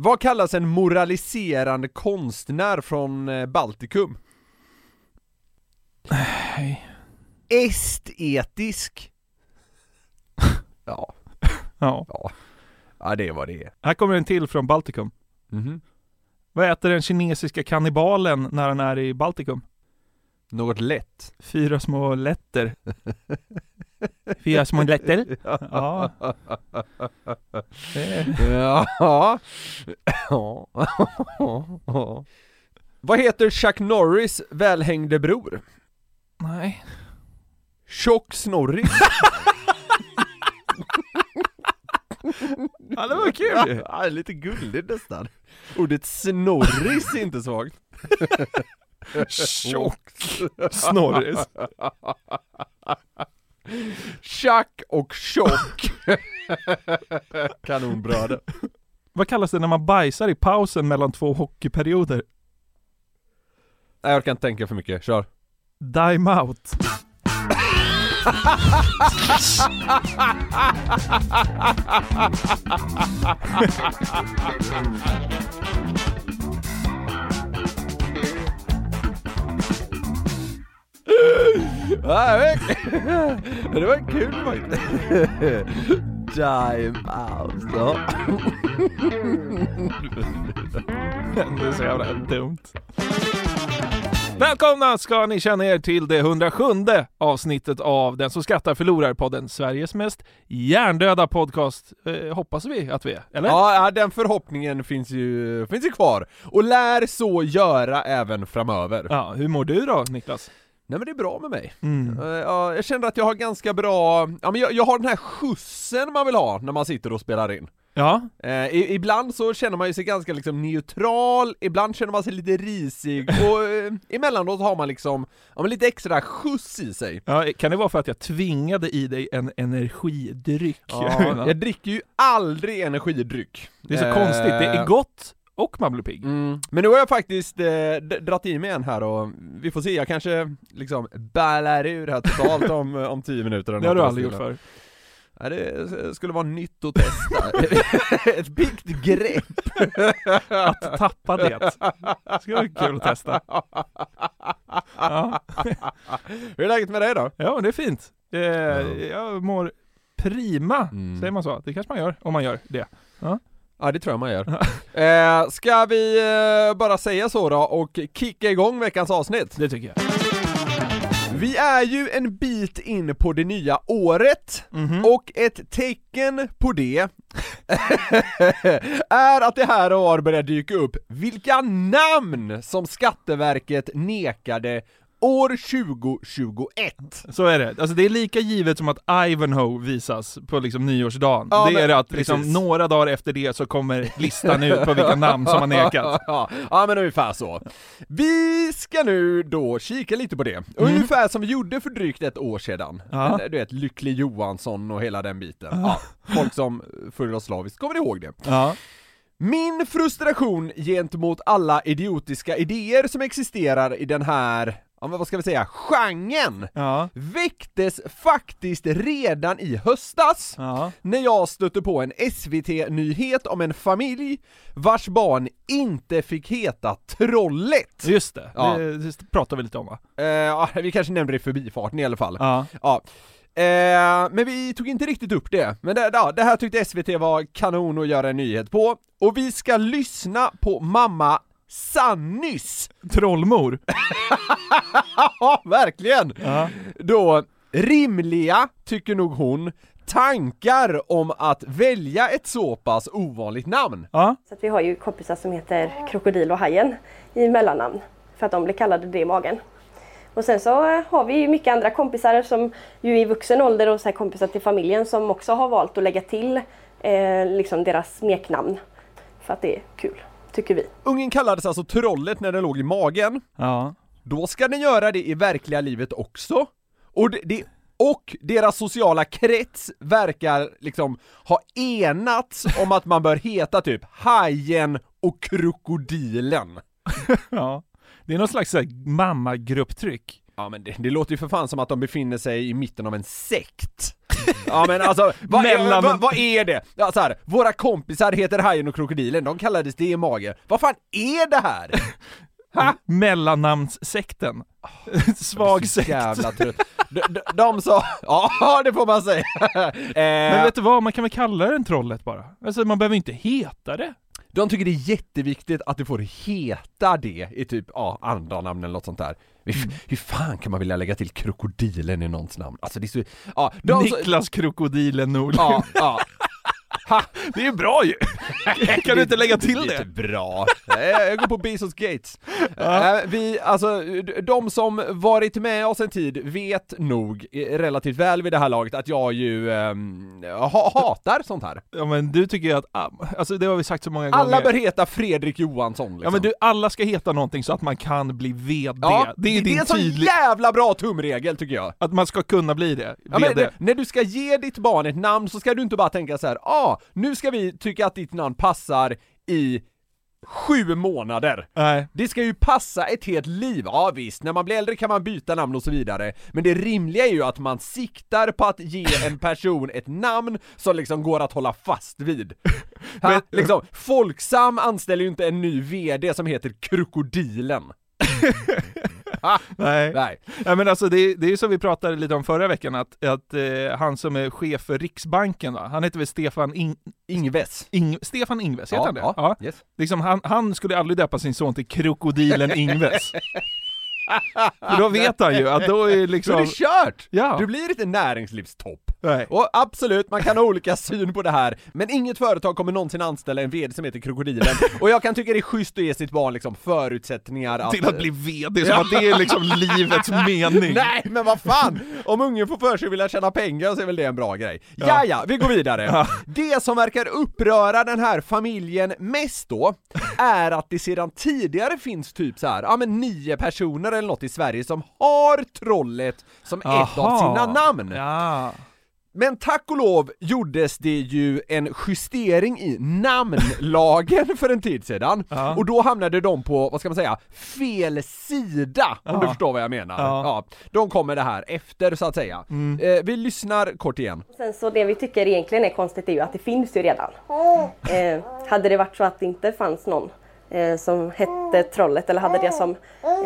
Vad kallas en moraliserande konstnär från eh, Baltikum? Nej. Estetisk. Ja, Ja. ja. Ja, det är vad det är. Här kommer en till från Baltikum. Mhm. Vad äter den kinesiska kannibalen när han är i Baltikum? Något lätt. Fyra små letter. Fyra små? Ja. Är- Ja. ja. Vad heter Chuck Norris välhängde bror? Nej. Tjock Snorris. Ja, det var kul ja, lite gulligt nästan. Ordet snorris är inte svagt. Tjock Snorris. Chuck och tjock. Kanonbröder. Vad kallas det när man bajsar i pausen mellan två hockeyperioder? Nej, jag orkar inte tänka för mycket, kör. Dime out. det var kul faktiskt. Dime out. Ja. Det är så jävla dumt. Välkomna ska ni känna er till det 107 avsnittet av Den som skrattar förlorar podden Sveriges mest hjärndöda podcast, eh, hoppas vi att vi är, eller? Ja, den förhoppningen finns ju, finns ju kvar. Och lär så göra även framöver. Ja, hur mår du då Niklas? Nej men det är bra med mig. Mm. Eh, Ja, jag känner att jag har ganska bra, ja men jag, jag har den här skjutsen man vill ha när man sitter och spelar in. Ja, Eh, ibland så känner man ju sig ganska liksom neutral, ibland känner man sig lite risig och eh, emellanåt har man liksom, ja men lite extra skjuts i sig. ja, kan det vara för att jag tvingade i dig en energidryck? Ja, jag dricker ju aldrig energidryck. Det är så Eh, konstigt, det är gott och man blir pigg. Mm. Men nu har jag faktiskt eh, dratt i mig en här och vi får se, jag kanske liksom ballar ur här totalt om, om 10 minuter eller Det har du aldrig gjort den stilen. för. Nej, det skulle vara nytt att testa. Ett piggt grepp. Att tappa det. Det skulle vara kul att testa. Ja, Hur är läget med dig då? ja det är fint. Eh, jag mår prima, Mm. säger man så? Det kanske man gör, om man gör det. Ja det tror jag man gör. eh, ska vi eh, bara säga så då och kicka igång veckans avsnitt? Det tycker jag. Vi är ju en bit in på det nya året Mhm. och ett tecken på det är att det här och var börjar dyka upp vilka namn som Skatteverket nekade år 2021. Så är det. Alltså det är lika givet som att Ivanhoe visas på liksom nyårsdagen. Ja, det är det att precis. liksom, några dagar efter det så kommer listan ut på vilka namn som har nekat. ja, ja men ungefär så. Vi ska nu då kika lite på det, ungefär som vi gjorde för drygt ett år sedan. Ja. Du vet, Lycklig Johansson och hela den biten. Ja, folk som förr och slaviskt kommer ihåg det. Ja. Min frustration gentemot alla idiotiska idéer som existerar i den här, ja men vad ska vi säga, genren Ja. väcktes faktiskt redan i höstas Ja. när jag stötte på en SVT-nyhet om en familj vars barn inte fick heta Trollet. Just det, Ja. det, det pratar vi lite om va? Eh, ja, vi kanske nämnde det i förbifarten i alla fall. Ja. Ja. Eh, men vi tog inte riktigt upp det, men det, ja, det här tyckte SVT var kanon att göra en nyhet på, och vi ska lyssna på mamma Sannys! Trollmor. Ja, verkligen! Ja. Då, rimliga, tycker nog hon, tankar om att välja ett så pass ovanligt namn. Ja. Så att vi har ju kompisar som heter Krokodil och Hajen i mellannamn för att de blir kallade det i magen. Och sen så eh, har vi ju mycket andra kompisar som ju är i vuxen ålder och så här kompisar till familjen som också har valt att lägga till eh, liksom deras smeknamn. För att det är kul, tycker vi. Ungen kallades alltså Trollet när den låg i magen, Ja. då ska den göra det i verkliga livet också. Och det, det och deras sociala krets verkar liksom ha enats om att man bör heta typ Hajen och Krokodilen. ja. Det är någon slags mammagrupptryck. Ja men det, det låter ju för fan som att de befinner sig i mitten av en sekt. Ja men alltså, vad, Mellan- vad, vad är det? Ja, så här, våra kompisar heter Hajen och Krokodilen, de kallades det i magen. Vad fan är det här? Ha? Mellannamnssekten. Svag sekt. Jävla trött. De, de, de sa, ja det får man säga. Men eh, vet du vad, man kan väl kalla den trollet bara? Alltså man behöver inte heta det. de tycker det är jätteviktigt att det får heta det i typ, ja, andra namn eller något sånt där. Hur, Mm. hur fan kan man vilja lägga till krokodilen i någons namn? Alltså det är så, ja, de, så- Niklas Krokodilen Norling. Ja, ja. Ha. Det är ju bra ju! kan du inte lägga till Det är det? inte bra. Jag går på Bezos Gates. Eh, Vi, alltså, de som varit med oss en tid vet nog eh, relativt väl vid det här laget att jag ju ha, hatar sånt här. Ja men du tycker ju att, ah, alltså det har vi sagt så många gånger. Alla bör heta Fredrik Johansson liksom. Ja men du, alla ska heta någonting så att man kan bli VD. Ja, det är det är en sån jävla bra tumregel tycker jag. Att man ska kunna bli det. Ja, men, VD. när du ska ge ditt barn ett namn så ska du inte bara tänka så här, ah, nu ska vi tycka att ditt namn passar i sju månader. Nej. Det ska ju passa ett helt liv, ja visst, när man blir äldre kan man byta namn och så vidare, men det rimliga är ju att man siktar på att ge en person ett namn som liksom går att hålla fast vid. Ha, Men- liksom, Folksam anställer ju inte en ny VD som heter Krokodilen. Nej. nej. Ja, men alltså det, det är ju som vi pratade lite om förra veckan, att, att eh, han som är chef för Riksbanken, va? han heter väl Stefan In, Ingves. Ing, Stefan Ingves, heter han det? ja, yes. Liksom han, han skulle aldrig döpa sin son till Krokodilen Ingves. För då vet han ju att då är Så är liksom... det kört! Ja. Du blir inte näringslivstopp. Nej. Och absolut, man kan ha olika syn på det här, men inget företag kommer någonsin anställa en VD som heter Krokodilen. Och jag kan tycka det är schysst att ge sitt barn liksom förutsättningar att... Till att bli VD, som att det är liksom livets mening. Nej, men vad fan! Om ungen får för sig att vilja tjäna pengar så är väl det en bra grej. Ja, Ja. ja, vi går vidare. Det som verkar uppröra den här familjen mest då, är att det sedan tidigare finns typ så här, ja men nio personer eller något i Sverige som har trollet som ett av Aha. sina namn. Ja. Men tack och lov gjordes det ju en justering i namnlagen för en tid sedan, Ja. och då hamnade de på, vad ska man säga, fel sida, om Ja. du förstår vad jag menar. Ja. Ja. De kommer det här efter, så att säga. Mm. Eh, vi lyssnar kort igen. Sen så det vi tycker egentligen är konstigt är ju att det finns ju redan. Eh, hade det varit så att det inte fanns någon eh, som hette Trollet eller hade det som,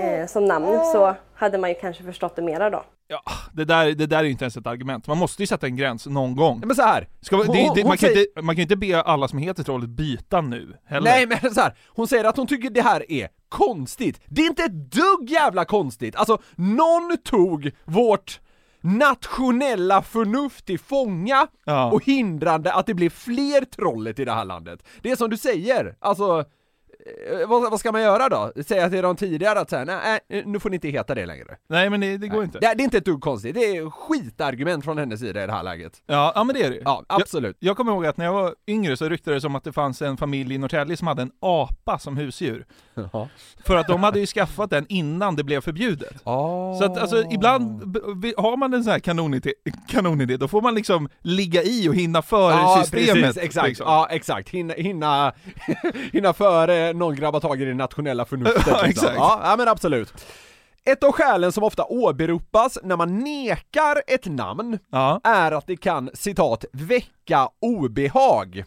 eh, som namn så hade man ju kanske förstått det mera då. Ja, det där, det där är ju inte ens ett argument. Man måste ju sätta en gräns någon gång. Nej, Men så här. Ska, det, Hon- det, hon man, kan säger- inte, man kan inte be alla som heter trollet byta nu heller. Nej men så här. hon säger att hon tycker det här är konstigt. Det är inte ett dugg jävla konstigt! Alltså, någon tog vårt nationella förnuft till fånga Ja. och hindrande att det blir fler trollet i det här landet. Det är som du säger, alltså vad, vad ska man göra då? Säga till de tidigare att säga nej, eh, nu får ni inte heta det längre. Nej men det, det går inte. Det, det är inte ett dugg konstigt, det är skitargument från hennes sida i det här läget. Ja, ja men det är det. Ja, absolut. Jag, jag kommer ihåg att när jag var yngre så ryktades det om att det fanns en familj i Norrtälje som hade en apa som husdjur. Ja. För att de hade ju skaffat den innan det blev förbjudet. Så att alltså ibland har man en sån här kanonidé, kanonidé, då får man liksom ligga i och hinna före Ja, systemet. precis, exakt, liksom. ja exakt, hinna, hinna, hinna före någon grabbar tag i det nationella förnuftet Ja, liksom. exakt. Ja, ja men absolut. Ett av skälen som ofta åberopas när man nekar ett namn Ja. är att det kan, citat, väcka obehag.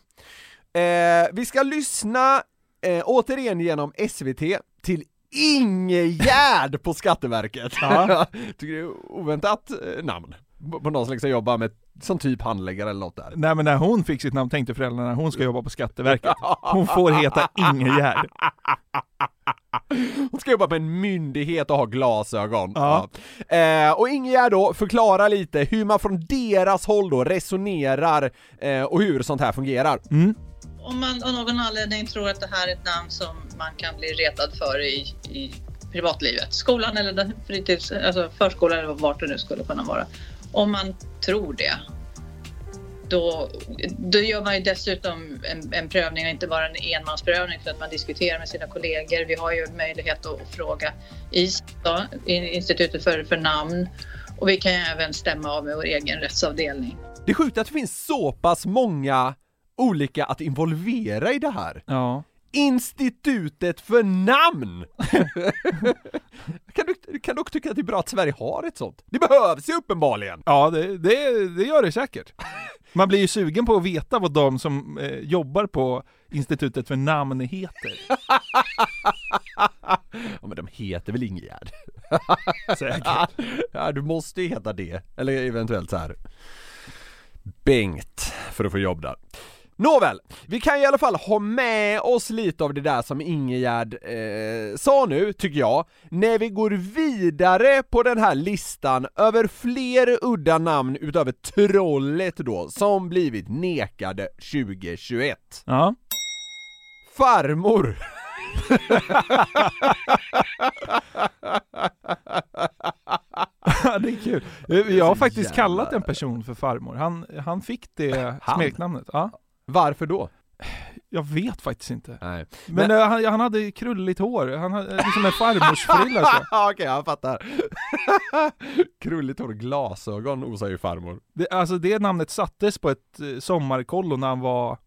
Eh, vi ska lyssna eh, återigen genom SVT till Ingegärd på Skatteverket. Ja. Tycker det är oväntat eh, namn. På någon som liksom jobbar med, som typ handläggare eller något där. Nej men när hon fick sitt namn tänkte föräldrarna hon ska jobba på Skatteverket. Hon får heta Ingegärd. Hon ska jobba på en myndighet och ha glasögon. Ja. Ja. Eh, och Ingegärd då förklarar lite hur man från deras håll då resonerar eh, och hur sånt här fungerar. Om man av någon anledning tror att det här är ett namn som man kan bli retad för i, i privatlivet, skolan eller fritids, alltså förskolan eller vart det nu skulle kunna vara. Om man tror det, då, då gör man ju dessutom en, en prövning och inte bara en enmansprövning för att man diskuterar med sina kollegor. Vi har ju möjlighet att, att fråga ISTA, Institutet för, för namn, och vi kan ju även stämma av med vår egen rättsavdelning. Det är sjukt att det finns så pass många olika att involvera i det här. Ja. Institutet för namn! kan, du, kan du också tycka att det är bra att Sverige har ett sånt? Det behövs ju uppenbarligen! Ja, det, det, det gör det säkert. Man blir ju sugen på att veta vad de som eh, jobbar på Institutet för namn heter. ja men de heter väl Ingegärd? Säkert. ja, du måste ju heta det. Eller eventuellt så här. Bengt, för att få jobb där. Nåväl, vi kan i alla fall ha med oss lite av det där som Ingegärd eh, sa nu, tycker jag, när vi går vidare på den här listan över fler udda namn utöver Trollet då, som blivit nekade 2021. Ja. Farmor! det är kul. Jag har faktiskt kallat en person för farmor. Han, han fick det Han? smeknamnet. Ja. Varför då? Jag vet faktiskt inte. Nej. Men, eh, han, han hade krulligt hår, han hade liksom en farmorsfrilla så. Okej, jag fattar. Krulligt hår glasögon osar ju farmor. Det, alltså det namnet sattes på ett eh, sommarkollo när han var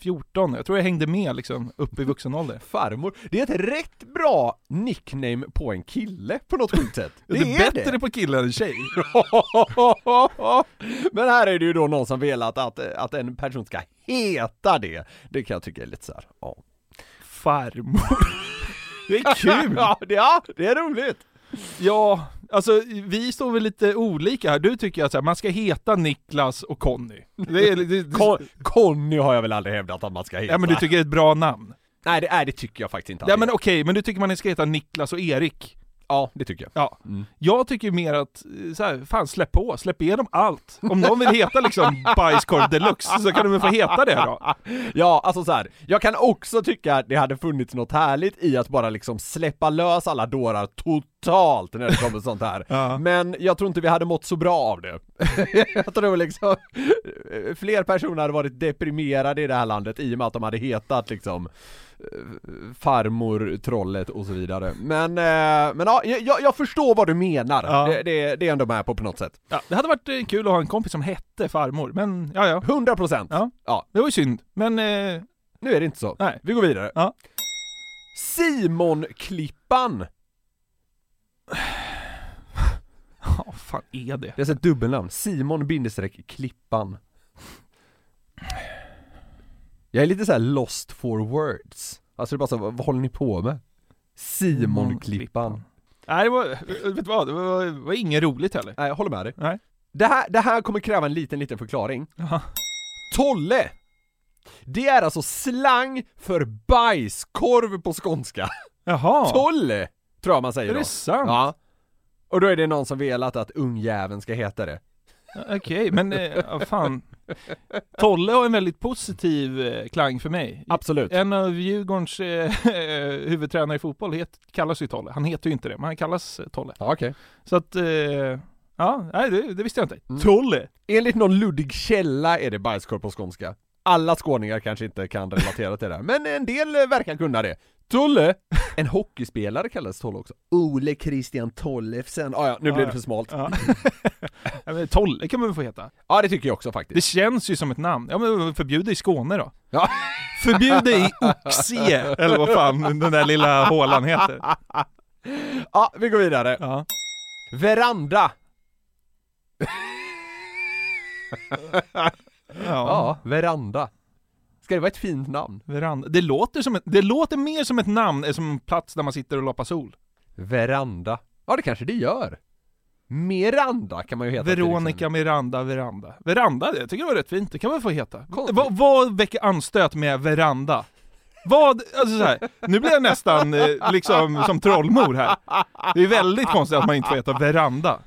14, jag tror jag hängde med liksom upp i vuxen ålder. Farmor, det är ett rätt bra nickname på en kille på något sjukt sätt. Det, är bättre på killar än tjej. Men här är det ju då någon som velat att, att en person ska heta det. Det kan jag tycka är lite såhär, ja. Farmor. Det är kul! det, ja, det är roligt! Ja, alltså vi står väl lite olika här. Du tycker att så här, man ska heta Niklas och Conny. Det är, det, det, Con- Conny har jag väl aldrig hävdat att man ska heta. ja men du tycker det är ett bra namn. Nej, det, nej, det tycker jag faktiskt inte. Ja men okej, men du tycker man ska heta Niklas och Erik. Ja, det tycker jag. Ja. Mm. Jag tycker mer att, eh, så här, fan släpp på, släpp igenom allt. Om någon vill heta liksom bajskorv deluxe så kan de väl få heta det då. Ja, alltså så här. jag kan också tycka att det hade funnits något härligt i att bara liksom släppa lös alla dårar totalt när det kommer sånt här. Ja. Men jag tror inte vi hade mått så bra av det. jag tror liksom, fler personer hade varit deprimerade i det här landet i och med att de hade hetat liksom eh, farmor, trollet och så vidare. Men, eh, men ja, jag, jag förstår vad du menar. Ja. Det, det, det är ändå med på på något sätt. Ja, det hade varit eh, kul att ha en kompis som hette farmor, men ja ja. 100 procent. Ja. ja. Det var ju synd, men eh, Nu är det inte så. Nej. Vi går vidare. Ja. Simon-klippan! vad fan är det? Det är alltså ett dubbelnamn. Simon bindestreck klippan. Jag är lite så här lost for words. Alltså det är bara så, vad, vad håller ni på med? Simon-klippan. Nej det var, vet du vad, det var, det var inget roligt heller. Nej, jag håller med dig. Nej. Det här, det här kommer kräva en liten, liten förklaring. Jaha. Tolle! Det är alltså slang för bajskorv på skånska. Jaha, Tolle! Tror jag man säger är då. det sant? Ja. Och då är det någon som velat att ungjäveln ska heta det. Okej, men eh, ja, fan. Tolle har en väldigt positiv eh, klang för mig. Absolut. En av Djurgårdens eh, huvudtränare i fotboll het, kallas ju Tolle. Han heter ju inte det, men han kallas eh, Tolle. Ja, okej. Så att, eh, ja, nej det, det visste jag inte. Mm. Tolle! Enligt någon luddig källa är det bajskorv på skånska. Alla skåningar kanske inte kan relatera till det där, men en del eh, verkar kunna det. Tolle! En hockeyspelare kallades Tolle också. Ole Christian Tollefsen. Ah, ja, nu blev det för smalt. Ja. ja, men Tolle kan man väl få heta? Ja, det tycker jag också Det faktiskt. känns ju som ett namn. Ja men förbjud det i Skåne då. Ja. Förbjud det i Oxie, eller vad fan den där lilla hålan heter. Ja, vi går vidare. Ja. Veranda! Ja. Ja, veranda. Ska det vara ett fint namn? Veranda. Det låter, som ett, det låter mer som ett namn än som en plats där man sitter och loppar sol. Veranda. Ja, det kanske det gör. Miranda kan man ju heta. Veronica. Miranda, Veranda. Veranda, det tycker jag var rätt fint. Det kan man få heta. Vad, vad väcker anstöt med veranda? Vad, alltså så här, nu blir jag nästan eh, liksom som trollmor här. Det är väldigt konstigt att man inte får heta veranda.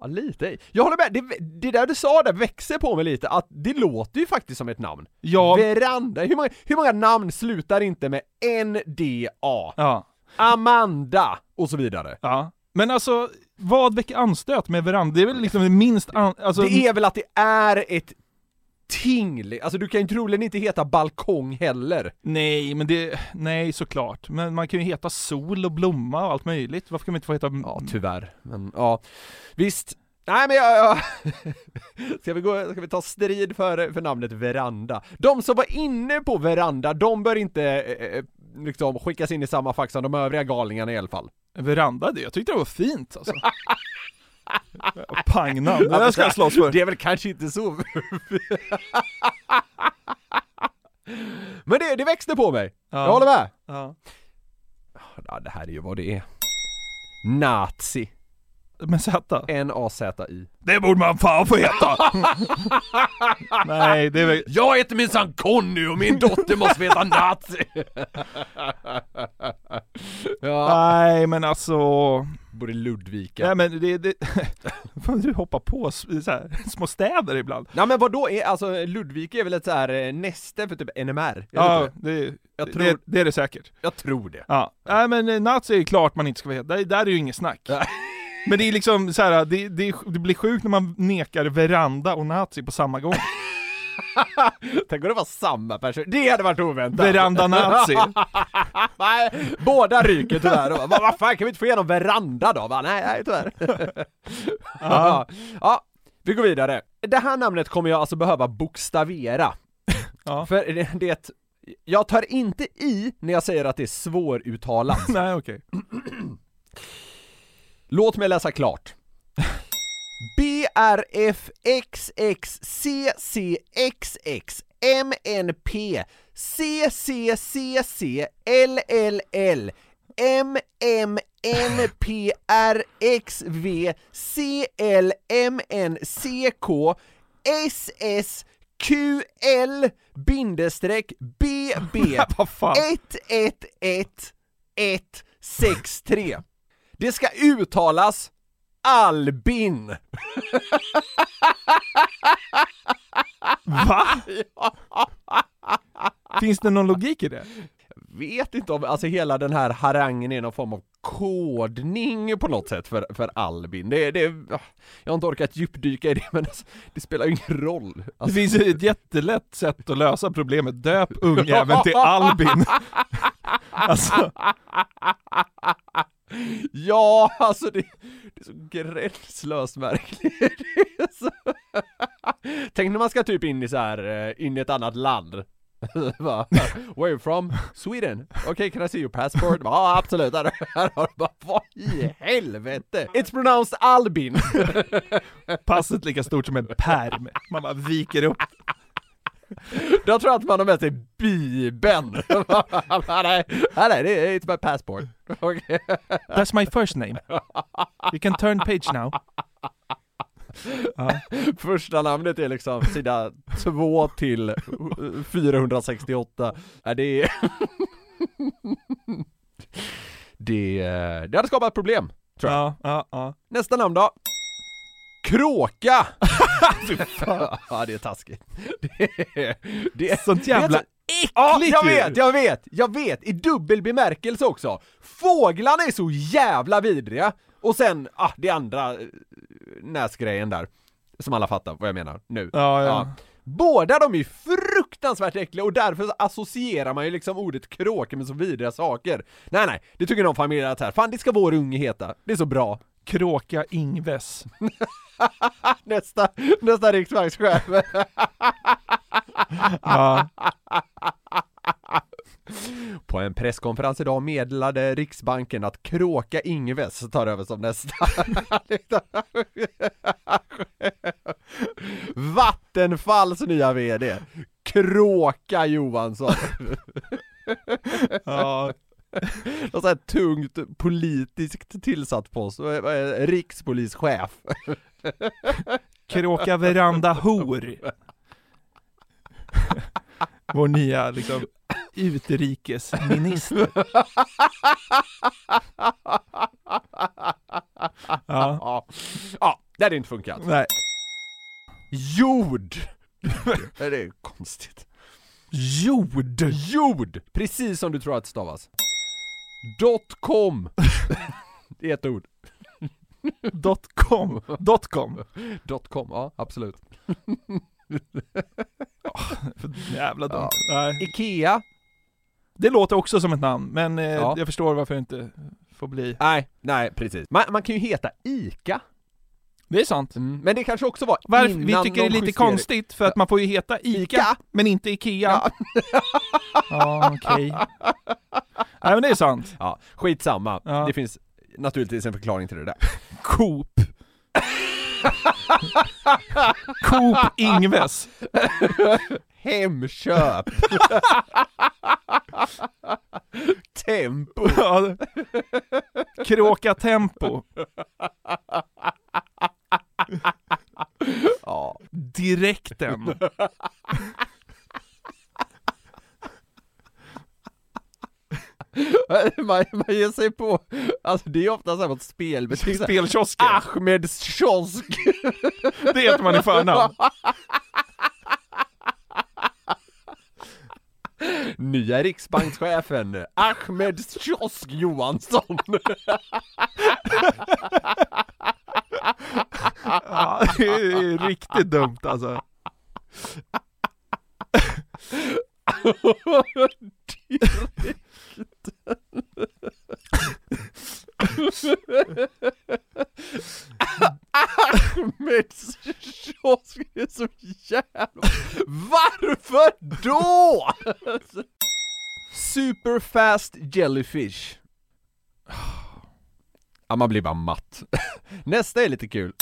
Ja, lite. Jag håller med, det, det där du sa där växer på mig lite, att det låter ju faktiskt som ett namn. Ja, Veranda, hur många, hur många namn slutar inte med NDA? ja, Amanda, och så vidare. ja. Men alltså, vad väcker anstöt med veranda? Det är väl liksom det minst an, alltså, Det är väl att det är ett ting, alltså du kan ju troligen inte heta balkong heller. Nej, men det, nej såklart. Men man kan ju heta sol och blomma och allt möjligt. Varför kan man inte få heta... Ja, tyvärr. Men ja, visst. Nej men jag, jag... Ska, vi gå, ska vi ta strid för, för namnet veranda? De som var inne på veranda, de bör inte eh, liksom skickas in i samma fack som de övriga galningarna i alla fall. Veranda, det, jag tyckte det var fint alltså. Pangnamn, det där ska jag slåss för. Det är väl kanske inte så... Men det, det växte på mig, Ja. jag håller med! Ja. Ja, det här är ju vad det är. Nazi. Med Z? N-A-Z-I. Det borde man fan få heta! Nej, det är väl... Jag heter minsann Conny och min dotter måste heta nazi! ja, Nej men alltså... borde Ludvika. Nej men det... det... Fan du hoppar på så här, små städer ibland. Ja men vadå, är, alltså Ludvika är väl ett så här eh, näste för typ NMR? Ja, det? Jag tror- det, det är det säkert. Jag tror det. Ja. Nej men eh, nazi är klart man inte ska vara heta, där, där är ju inget snack. Nej. Men det är liksom så här, det, det, det blir sjukt när man nekar veranda och nazi på samma gång. Tänk om det var samma person, det hade varit oväntat! Veranda-nazi. Nej, båda ryker tyvärr. Vad vad fan, kan vi inte få igenom veranda då? Va? Nej, nej tyvärr. ja. ja, vi går vidare. Det här namnet kommer jag alltså behöva bokstavera. Ja. För det, det är ett, jag tar inte i när jag säger att det är svåruttalat. Nej okej. Låt mig läsa klart. RFXXCCXX MNP CCCCLLL SSQL bindestreck BB 111163 Det ska uttalas Albin! Va? Finns det någon logik i det? Vet inte om, alltså hela den här harangen är någon form av kodning på något sätt för, för Albin. Det, det, ah, jag har inte orkat djupdyka i det men alltså, det spelar ju ingen roll. Det Alltså, finns ju ett jättelätt sätt att lösa problemet, döp ungjäveln till Albin. Alltså, ja, alltså det, det är så gränslöst märkligt. Så... Tänk när man ska typ in i så här, eh, in i ett annat land. Bara, Where you from? Sweden? Okay, can I see your passport? Ja, absolut. Här, har du bara, vad i helvete? It's pronounced Albin. passet lika stort som en perm. Man bara viker upp. Jag tror att man har med sig bibeln. nej, nej, det är it's my passport. Okej. That's my first name. You can turn page now. Ja. Första namnet är liksom sida 2 till 468. Ja, det är... det, det hade skapat problem, tror jag. Ja, ja, ja. Nästa namn då? Kråka! ja, det är taskigt. Det är, det är, Sånt jävla så- Ja, äckligt jag vet, jag vet, jag vet! I dubbel bemärkelse också! Fåglarna är så jävla vidriga! Och sen, ah, det andra eh, näsgrejen där, som alla fattar vad jag menar nu. Ja, ja. Båda de är ju fruktansvärt äckliga och därför associerar man ju liksom ordet kråka med så vidriga saker. Nej nej, det tycker någon familj att här, fan det ska vår unge heta, det är så bra. Kråka Ingves. Nästa, nästa riksbankschef. Ja. På en presskonferens idag meddelade Riksbanken att Kråka Ingves tar över som nästa. Vattenfalls nya VD, Kråka Johansson. ja. Någon sån här tungt politiskt tillsatt post, rikspolischef. Kråka Veranda Hor. Vår nya liksom utrikesminister. Ja, Ja, det hade inte funkat. nej. Jord! det är konstigt. Jord! Jord! Precis som du tror att det stavas. Dot com. Det är ett ord. Dot com. Dot com. Dot com, ja absolut. Jävla dumt. Ja. Ikea? Det låter också som ett namn, men eh, Ja. jag förstår varför det inte får bli. Nej, nej precis. Man, man kan ju heta Ica. Det är sant. Mm. Men det kanske också var Varför, innan vi tycker det är lite justerade- konstigt, för att man får ju heta Ica, Ica. men inte Ikea. Ja. Ja, okej. Nej men det är sant. Ja, skitsamma. Ja. Det finns naturligtvis en förklaring till det där. Coop. Coop Ingves. Hemköp! Tempo! Ja. Kråka Tempo. Ja. Direkten. man, man ger sig på, alltså det är ofta så här mot här, Spelkiosken. Ahmeds kiosk! Det heter man i förnamn. Nya riksbankschefen, Ahmed kiosk Johansson! Ja, det är riktigt dumt alltså. Ahmeds kiosk är så jävla... Varför då? Superfast jellyfish Ja, man blir bara matt. Nästa är lite kul.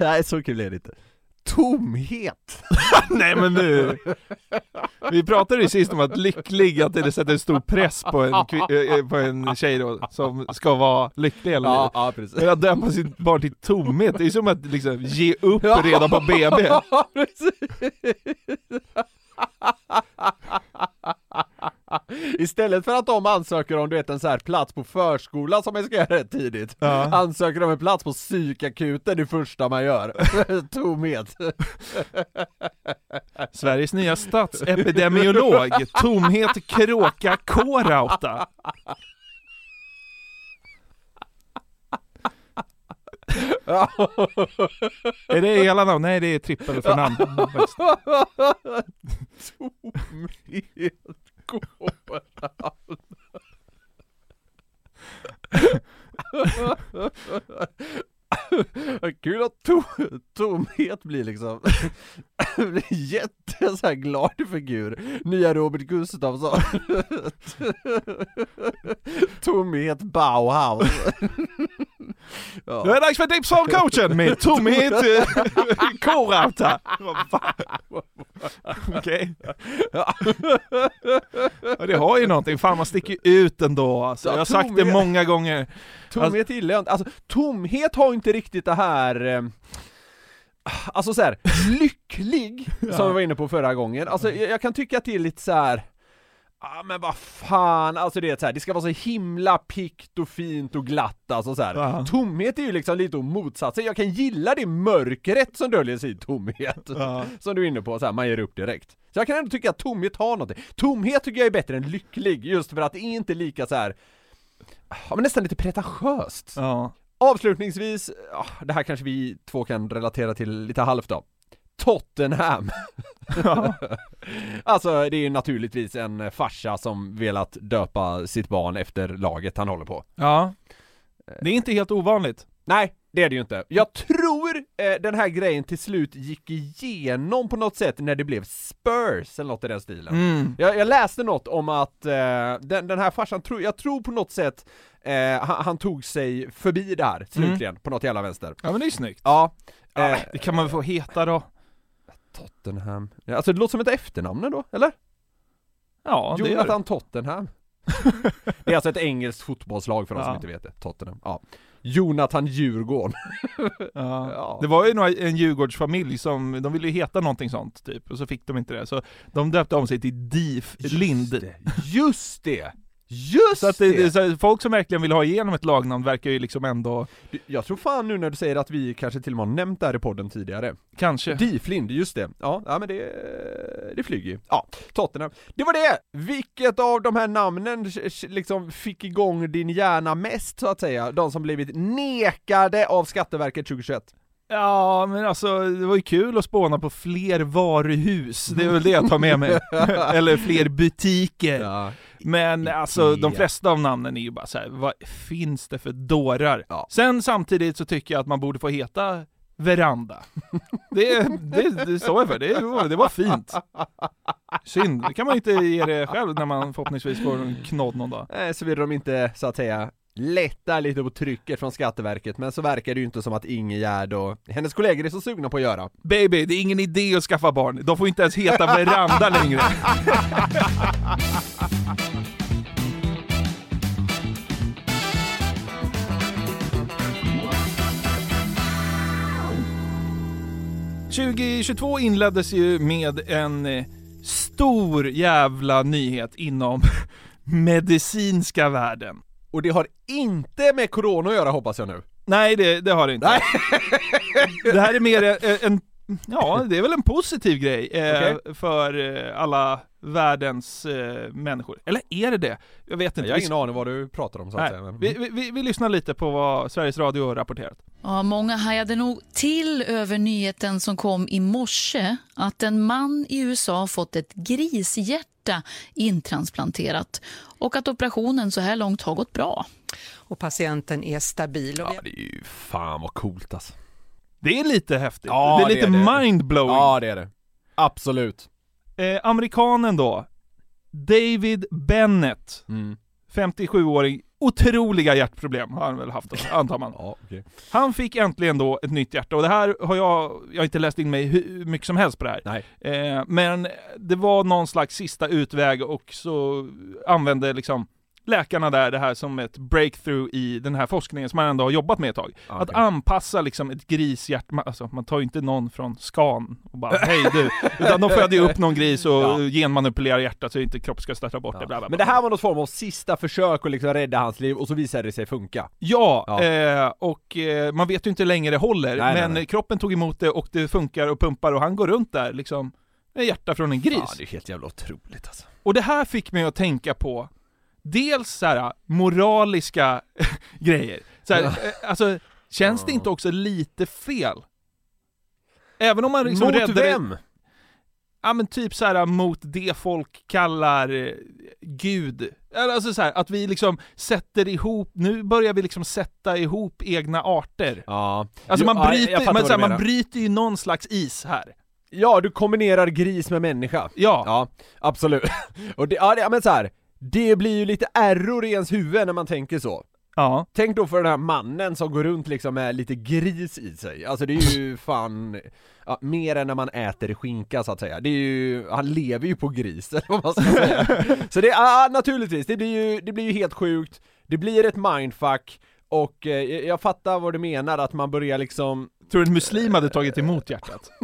Nej, så kul är det inte. Tomhet! Nej men nu. Vi pratade ju sist om att lycklig, att det sätter stor press på en, kvi- äh, på en tjej då, som ska vara lycklig hela livet. ja precis. Men att döpa sitt barn till tomhet, det är som att liksom ge upp redan på BB. Ja, precis. Istället för att de ansöker om du vet en så här plats på förskola som man ska göra rätt tidigt Ja. Ansöker de en plats på psykakuten det första man gör Tomhet Sveriges nya statsepidemiolog, tomhet kråka K-rauta. Är det hela namn? Nej det är trippel för namn. faktiskt. Tomhet Koran. Kul att to tomhet blir liksom blir jätte så här glad figur Nya Robert Gustafsson Tomhet Bauhaus Nu är det dags för Dipson-coachen med tomhet eh, fan? Okej. Ja, det har ju någonting, fan man sticker ut ändå alltså. Jag har sagt det många gånger. Tomhet gillar jag inte, alltså tomhet har inte riktigt det här eh, Alltså så här, lycklig, som vi var inne på förra gången, alltså jag, jag kan tycka att det är lite så här. Ja men vad fan, alltså det är så här, det ska vara så himla pikt och fint och glatt alltså så här. Ja. Tomhet är ju liksom lite motsatsen, jag kan gilla det mörkret som döljer sig i tomhet Ja. Som du är inne på, så här, man ger upp direkt Så jag kan ändå tycka att tomhet har någonting Tomhet tycker jag är bättre än lycklig, just för att det är inte lika så här. Ja men nästan lite pretentiöst Ja. Avslutningsvis, ja, det här kanske vi två kan relatera till lite halvt då Tottenham Alltså det är ju naturligtvis en farsa som velat döpa sitt barn efter laget han håller på ja. Det är inte helt ovanligt. Nej, det är det ju inte. Jag tror eh, den här grejen till slut gick igenom på något sätt när det blev Spurs eller något i den stilen. Mm. Jag, jag läste något om att eh, den, den här farsan, tro, jag tror på något sätt eh, han, han tog sig förbi det här slutligen, på något jävla vänster. Ja men det är snyggt. Ja, Ja, eh, det kan man väl få heta då. Tottenham. Alltså det låter som ett efternamn då, eller? Ja, det gör det. Jonathan Tottenham. det är alltså ett engelskt fotbollslag för de som Ja. inte vet det, Tottenham. Ja. Jonathan Djurgården. Ja. Ja. Det var ju några, en Djurgårdsfamilj som, de ville ju heta någonting sånt typ, och så fick de inte det. Så de döpte om sig till DIF Lind. Just det! Just Så att det, det! så folk som verkligen vill ha igenom ett lagnamn verkar ju liksom ändå, Jag tror fan nu när du säger att vi kanske till och med har nämnt det här i podden tidigare kanske. Diflind, just det. Ja, ja men det, det flyger ju. Ja, Tottenham. Det var det! Vilket av de här namnen liksom fick igång din hjärna mest så att säga? De som blivit nekade av Skatteverket 2021? Ja men alltså, det var ju kul att spåna på fler varuhus, det är väl det jag tar med mig. Eller fler butiker. Ja. Men alltså de flesta av namnen är ju bara så här, vad finns det för dårar? Ja. Sen samtidigt så tycker jag att man borde få heta Veranda. Det, det, det står jag för, det, det var fint. Synd, det kan man inte ge det själv när man förhoppningsvis får en knodd någon dag. Eh, Så vill de inte, så att säga, lättar lite på trycket från Skatteverket, men så verkar det ju inte som att Ingegärd och hennes kollegor är så sugna på att göra. Baby, det är ingen idé att skaffa barn. De får inte ens heta Veranda längre. ...2022 inleddes ju med en eh, stor jävla nyhet inom medicinska världen. Och det har inte med corona att göra hoppas jag nu. Nej, det, det har det inte. Nej. Det här är mer en, en ja, det är väl en positiv grej eh, Okej. för eh, alla världens eh, människor. Eller är det det? Jag vet inte. Jag har ingen aning vad du pratar om så att Nej. säga. men- Vi, vi, vi, vi lyssnar lite på vad Sveriges Radio har rapporterat. Ja, många hajade nog till över nyheten som kom i morse att en man i USA har fått ett grishjärta intransplanterat och att operationen så här långt har gått bra. Och patienten är stabil. Och Ja, det är ju fan vad coolt alltså. Det är lite häftigt. Ja, det är det lite mindblowing. Ja det är det. Absolut. Eh, amerikanen då, David Bennett, Mm. 57-åring, otroliga hjärtproblem har han väl haft, då, antar man. Ja, okej. Han fick äntligen då ett nytt hjärta och det här har jag, jag har inte läst in mig hur mycket som helst på det här. Eh, men det var någon slags sista utväg och så använde liksom läkarna där det här som ett breakthrough i den här forskningen som man ändå har jobbat med ett tag. Ja, Att okej. anpassa liksom ett grishjärta, alltså man tar ju inte någon från skan och bara hej du, utan de föder ju upp någon gris och Ja. genmanipulerar hjärtat så inte kropp ska starta bort det. Bla, bla, bla. Men det här var något form av sista försök att liksom rädda hans liv och så visade det sig funka. Ja, Ja. Eh, och eh, man vet ju inte hur länge det håller, Nej, nej, men nej. kroppen tog emot det och det funkar och pumpar och han går runt där liksom med hjärta från en gris. Ja, det är helt jävla otroligt alltså. Och det här fick mig att tänka på dels så här moraliska grejer. Så här, Ja. eh, alltså, känns det inte också lite fel? Även om man liksom Mot räddar det- vem? Ja men typ så här mot det folk kallar eh, Gud. Eller Alltså så här, att vi liksom sätter ihop, nu börjar vi liksom sätta ihop egna arter. Ja. Alltså man ja, bryter, fattar men så här, man bryter ju någon slags is här. Ja, du kombinerar gris med människa. Ja. Ja, absolut. Och det, ja, det, ja men så här. Det blir ju lite error i ens huvud när man tänker så. Ja. Tänk då för den här mannen som går runt liksom med lite gris i sig, alltså det är ju fan, ja, mer än när man äter skinka så att säga. Det är ju, han lever ju på gris eller vad man ska säga. Så det, ja naturligtvis, det blir ju, det blir ju helt sjukt, det blir ett mindfuck, och eh, jag fattar vad du menar, att man börjar liksom Tror du en muslim hade tagit emot hjärtat?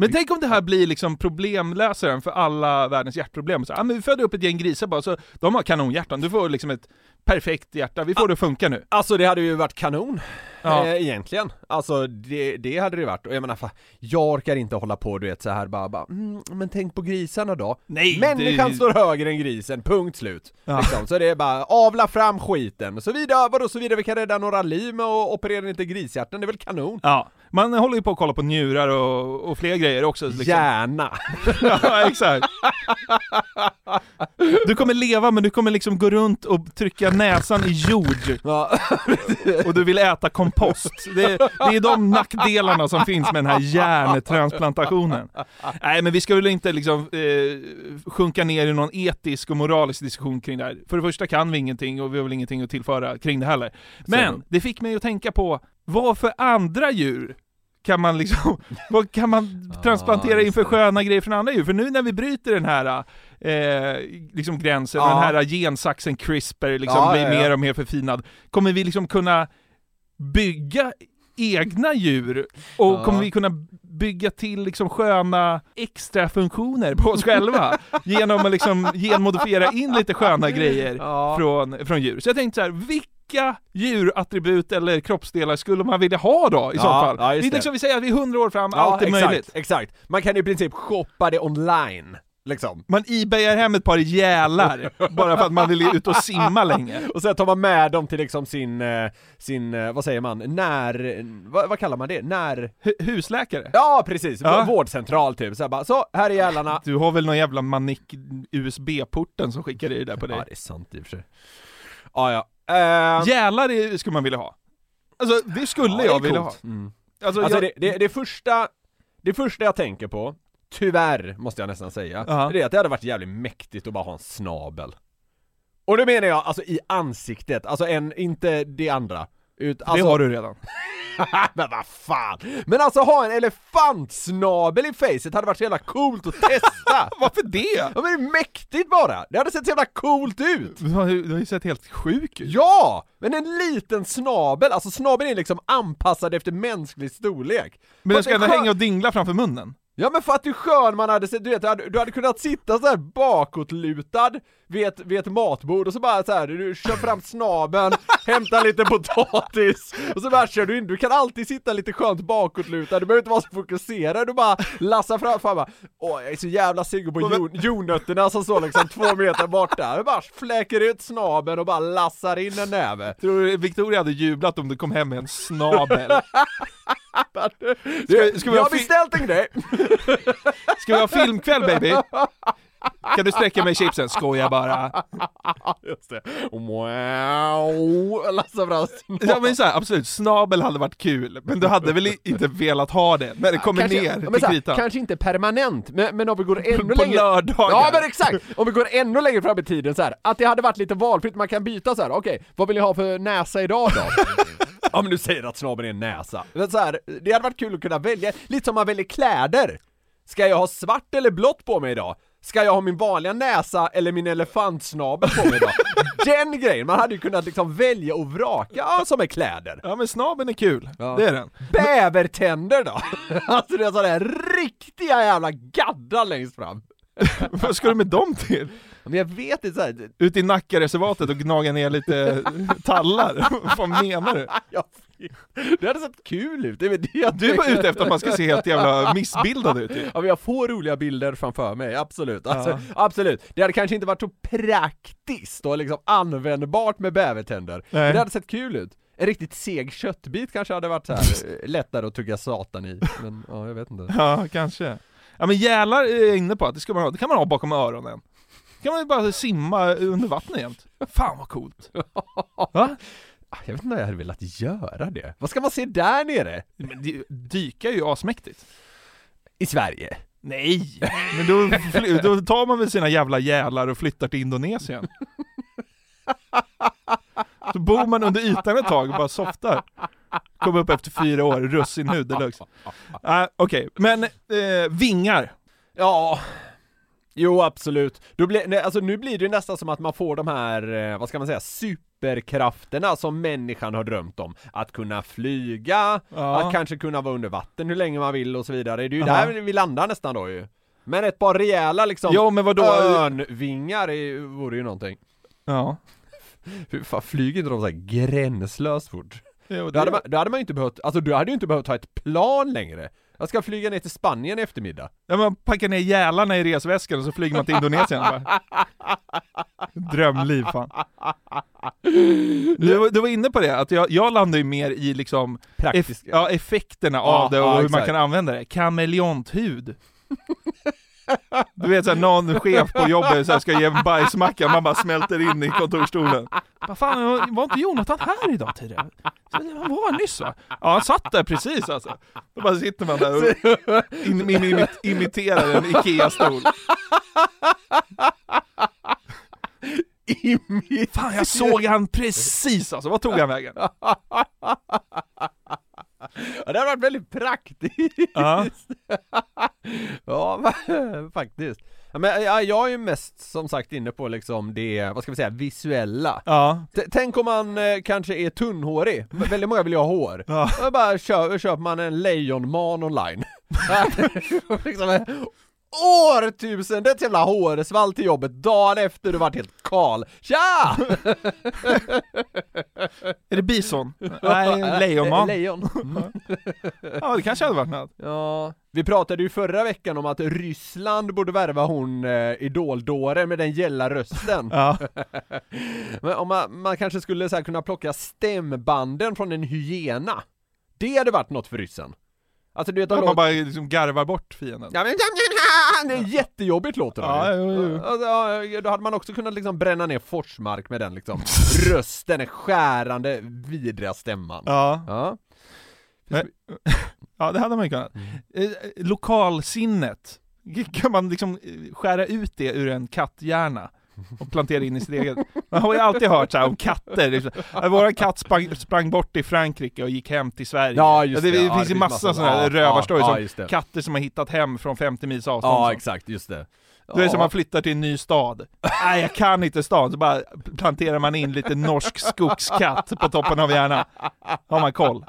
Men tänk om det här blir liksom problemlösaren för alla världens hjärtproblem. Så, ah, men vi föder upp ett gäng grisar bara, så de har kanonhjärtan. Du får liksom ett perfekt hjärta, vi får det att funka nu. Alltså det hade ju varit kanon, Ja. eh, egentligen. Alltså det, det hade det varit, och jag menar fan, jag orkar inte hålla på du vet så här bara, bara mm, men tänk på grisarna då. Nej, Människan det- står högre än grisen, punkt slut. Ja. Liksom. Så det är bara, avla fram skiten, så vidare, vadå så vidare vi kan rädda några liv med att operera lite grishjärtan, det är väl kanon? Ja, man håller ju på att kolla på njurar och, och fler grejer också. Liksom. Gärna! ja, exakt. Du kommer leva men du kommer liksom gå runt och trycka näsan i jord Ja. och du vill äta kompost. Det, det är de nackdelarna som finns med den här hjärntransplantationen. Nej men vi ska väl inte liksom eh, sjunka ner i någon etisk och moralisk diskussion kring det här. För det första kan vi ingenting och vi har väl ingenting att tillföra kring det heller. Men det fick mig att tänka på, vad för andra djur kan man liksom, vad kan man transplantera just inför det. sköna grejer från andra djur? För nu när vi bryter den här eh, liksom gränsen, Ja. den här gensaxen CRISPR liksom Ja, blir ja. mer och mer förfinad, kommer vi liksom kunna bygga egna djur? Och Ja. kommer vi kunna bygga till liksom sköna extra funktioner på oss själva? genom att liksom genmodifiera in lite sköna grejer Ja. från, från djur. Så jag tänkte så här, vilka djurattribut eller kroppsdelar skulle man vilja ha då i så Ja, fall? ja, det är liksom vi säger att vi är hundra år fram, allt är exakt, möjligt. exakt. Man kan i princip shoppa det online. Liksom. Man ebayar hem ett par gälar, bara för att man vill ut och simma länge. Och sen tar man med dem till liksom sin, eh, sin, eh, vad säger man, när, vad, vad kallar man det? När... Hu- husläkare? Ja precis, Ja. vårdcentral typ, så, här bara, så här är gälarna. Du har väl någon jävla manik USB-porten som skickar det där på dig? Ja det är sant i och för sig. Ja ja. Eh, Gälar är- skulle man vilja ha. Alltså det skulle ja, det jag vilja ha. Mm. Alltså, Alltså jag, det, det, det första, det första jag tänker på, tyvärr måste jag nästan säga, Ja. det är att det hade varit jävligt mäktigt att bara ha en snabel. Och det menar jag alltså i ansiktet, alltså en, inte det andra. Ut, det alltså, har du redan. men vad fan! Men alltså ha en elefantsnabel i facet hade varit så jävla coolt att testa! Varför det? Ja men det är mäktigt bara! Det hade sett så jävla coolt ut! Du har, du har ju sett helt sjuk ut. Ja! Men en liten snabel, alltså snabeln är liksom anpassad efter mänsklig storlek. Men den ska ändå hänga och dingla framför munnen. Ja men för att hur skön man hade sett, du vet, du hade, du hade kunnat sitta så här bakåtlutad vid ett, vid ett matbord och så bara så här, du kör fram snabeln, hämtar lite potatis och så bara kör du in, du kan alltid sitta lite skönt bakåtlutad, du behöver inte vara så fokuserad, du bara lassar fram, fan bara Åh jag är så jävla sugen på jon- jordnötterna som står liksom två meter borta, du bara fläker ut snabeln och bara lassar in en näve Tror du Victoria hade jublat om du kom hem med en snabel? Du, ska vi Jag ha har beställt en grej! Ska vi ha filmkväll baby? Kan du sträcka mig chipsen? Skoja bara. Just det. Wow, Lasse Frost. Ja men så här, absolut, snabel hade varit kul, men du hade väl inte velat ha det när det kommer Kanske- ner till här, kritan? Kanske inte permanent, men, men om vi går ännu På längre... lördagar. Ja men exakt! Om vi går ännu längre fram i tiden så här, att det hade varit lite valfritt, man kan byta så här. okej, vad vill ni ha för näsa idag då? Ja men du säger att snabeln är en näsa. Men så här, det hade varit kul att kunna välja, lite som man väljer kläder. Ska jag ha svart eller blått på mig idag? Ska jag ha min vanliga näsa eller min elefantsnabel på mig idag? Den grejen, man hade ju kunnat liksom välja och vraka ja, som är kläder. Ja men snabeln är kul, Ja. det är den. Bävertänder då? Alltså det är sådana riktiga jävla gaddar längst fram. Vad ska du med dem till? Men jag vet inte såhär, Ut i Nackareservatet och gnaga ner lite tallar? Vad menar du? jag det hade sett kul ut, det är det jag Du var ute efter att man ska se helt jävla missbildad ut. Ja men jag får roliga bilder framför mig, absolut. Alltså, Ja. Absolut. Det hade kanske inte varit så praktiskt och liksom användbart med bävertänder. Men det hade sett kul ut. En riktigt seg köttbit kanske hade varit så här eh, lättare att tugga satan i, men ja, jag vet inte. Ja, kanske. Ja men gälar är jag inne på att det ska man ha, det kan man ha bakom öronen. Kan man ju bara simma under vattnet jämt. Fan vad coolt. Va? Ah, Jag vet inte om jag hade velat göra det. Vad ska man se där nere? Men det, dyka är ju asmäktigt. I Sverige? Nej! Men då, då tar man väl sina jävla gälar och flyttar till Indonesien. Så bor man under ytan ett tag och bara softar. Kommer upp efter fyra år, russinhud deluxe. Uh, Okej, men eh, vingar. Ja, jo absolut. Då blir, nej, alltså, nu blir det nästan som att man får de här, eh, vad ska man säga, superkrafterna som människan har drömt om. Att kunna flyga, Ja. att kanske kunna vara under vatten hur länge man vill och så vidare. Det är ju Aha. där vi landar nästan då ju. Men ett par rejäla liksom Jo men vadå? örnvingar är, vore ju någonting. Ja. Hur fan flyger inte de så här gränslöst fort? Jo, Då hade, man, då hade man inte behövt, alltså du hade ju inte behövt ha ett plan längre. Jag ska flyga ner till Spanien i eftermiddag. Ja, man packar ner gälarna i resväskan och så flyger man till Indonesien bara. Drömliv fan. Du, var- du var inne på det, att jag, jag landar ju mer i liksom eff, Praktiskt. ja, effekterna Ja, av det och ja, hur man exakt. kan använda det. Kameleonthud. Du vet såhär, någon chef på jobbet så här, ska ge en bajsmacka, man bara smälter in i kontorsstolen. Vad fan, var inte Jonathan här idag tidigare? Han var nyss va? Ja, han satt där precis alltså. Då bara sitter man där och in, in, in, imiterar en IKEA-stol. Fan, jag såg han precis alltså. Vad tog han vägen? Ja, det har varit väldigt praktiskt. Ja. ja, faktiskt. Ja, men ja, jag är ju mest som sagt inne på liksom det, vad ska vi säga, visuella. Ja. T- Tänk om man eh, kanske är tunnhårig, väldigt många vill ju ha hår. Ja. Då bara kö- köper man en lejonman online. liksom, årtusendets jävla hårsvall till jobbet dagen efter du varit helt kal. Tja! Är det bison? Nej, lejonman. Lejon. Ja, det kanske hade varit något. Ja, vi pratade ju förra veckan om att Ryssland borde värva hon eh, idoldåren med den gälla rösten. Ja. Men om man, man kanske skulle så kunna plocka stämbanden från en hyena. Det hade varit något för ryssen. Alltså du vet, Att man bara liksom garvar bort fienden. Ja, men, det är jättejobbigt låter det. Ja, jo, jo. Alltså, ja, Då hade man också kunnat liksom bränna ner Forsmark med den liksom. Rösten, skärande, vidriga stämman. Ja. Ja. Men- ja, det hade man ju kunnat. Eh, Lokalsinnet, kan man liksom eh, skära ut det ur en katthjärna? Och plantera in i sitt eget. Man har ju alltid hört så här om katter, liksom. Våran katt sprang, sprang bort i Frankrike och gick hem till Sverige. Ja, just det, det. det Ja, finns det ju massa massa- sådana här ja, rövarstories ja, om just det. katter som har hittat hem från 50 mils avstånd. Ja, exakt, just det. Det är som Ja. man flyttar till en ny stad. Nej, jag kan inte stan. Så bara planterar man in lite norsk skogskatt på toppen av hjärnan. Har man koll.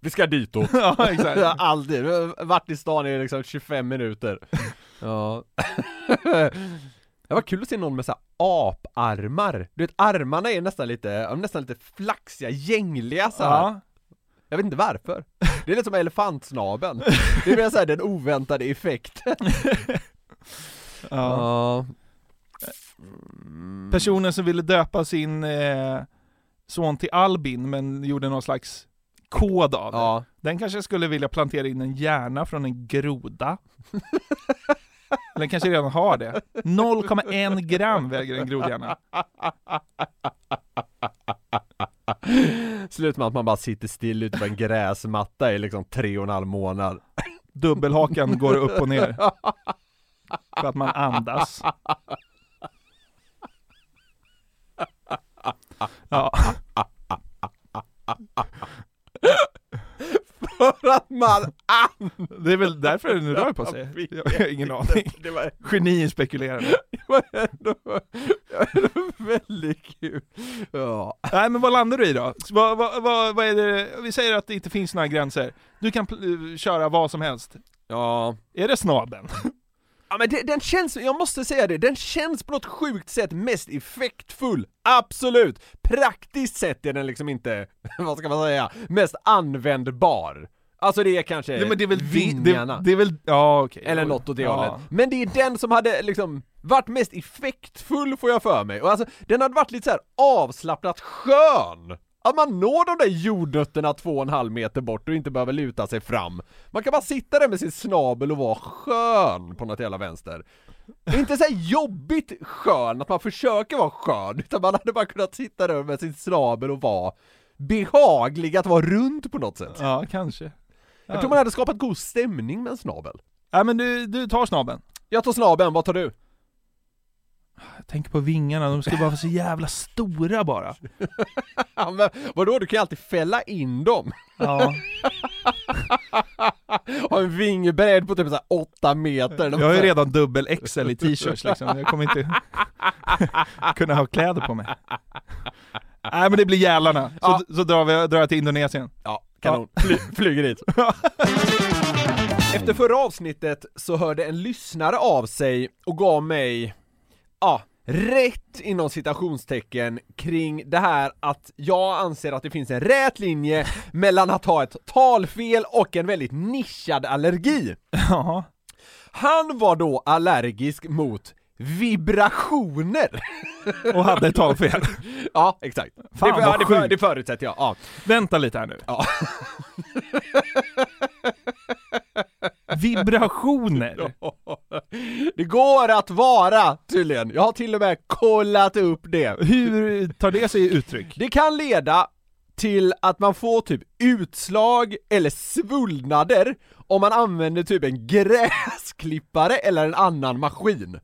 Vi ska ditåt. Ja, exakt. Aldrig, varit i stan i liksom 25 minuter. Ja. Det var kul att se någon med så aparmar. Du vet armarna är nästan lite, nästan lite flaxiga, gängliga så. Ja. Jag vet inte varför. Det är lite som elefantsnabeln. Det är mer såhär den oväntade effekten. Ja. Ja. Personen som ville döpa sin eh, son till Albin men gjorde någon slags kod av det. Ja. Den kanske skulle vilja plantera in en hjärna från en groda. Den kanske redan har det. 0,1 gram väger en grodhjärna. Slut med att man bara sitter still ute på en gräsmatta i liksom tre och en halv månad. Dubbelhakan går upp och ner. För att man andas. Ja, För att man det är väl därför den rör på sig. Jag har ingen aning. Det var, Geni spekulerar. det var ändå, ändå väldigt kul. Ja. Nej men vad landar du i då? Vad, vad, vad, vad är det? Vi säger att det inte finns några gränser. Du kan köra vad som helst. Ja. Är det snabeln? Ja men det, den känns, jag måste säga det, den känns på något sjukt sätt mest effektfull. Absolut! Praktiskt sett är den liksom inte, vad ska man säga, mest användbar. Alltså det är kanske Nej, men det är väl vingarna. det, det är väl, ja okej. Eller något åt det ja. hållet. Men det är den som hade liksom varit mest effektfull får jag för mig. Och alltså, den hade varit lite så här avslappnat skön! Att man når de där jordnötterna två och en halv meter bort och inte behöver luta sig fram. Man kan bara sitta där med sin snabel och vara skön på något jävla vänster. Inte så jobbigt skön, att man försöker vara skön, utan man hade bara kunnat sitta där med sin snabel och vara behaglig att vara runt på något sätt. Ja, kanske. Jag tror man hade skapat god stämning med en snabel. Ja men du, du tar snabeln. Jag tar snabeln, vad tar du? Jag tänker på vingarna, de ska bara vara så jävla stora bara. Ja, men vadå, du kan ju alltid fälla in dem. Ja. Ha en vingbredd på typ så här 8 meter. Jag har ju redan dubbel XL i t-shirts liksom, jag kommer inte kunna ha kläder på mig. Nej men det blir Jälarna, så, Ja. så drar, vi, drar jag till Indonesien. Ja, kanon. Fly, flyger dit. Efter förra avsnittet så hörde en lyssnare av sig och gav mig, ja, rätt inom citationstecken kring det här att jag anser att det finns en rät linje mellan att ha ett talfel och en väldigt nischad allergi. Ja. Han var då allergisk mot vibrationer. Och hade ett talfel. Ja, exakt. Fan, det, vad ja, det, för, det förutsätter jag, ja. Vänta lite här nu. Ja. Vibrationer. Det går att vara tydligen, jag har till och med kollat upp det. Hur tar det sig uttryck? Det kan leda till att man får typ utslag eller svullnader om man använder typ en gräsklippare eller en annan maskin.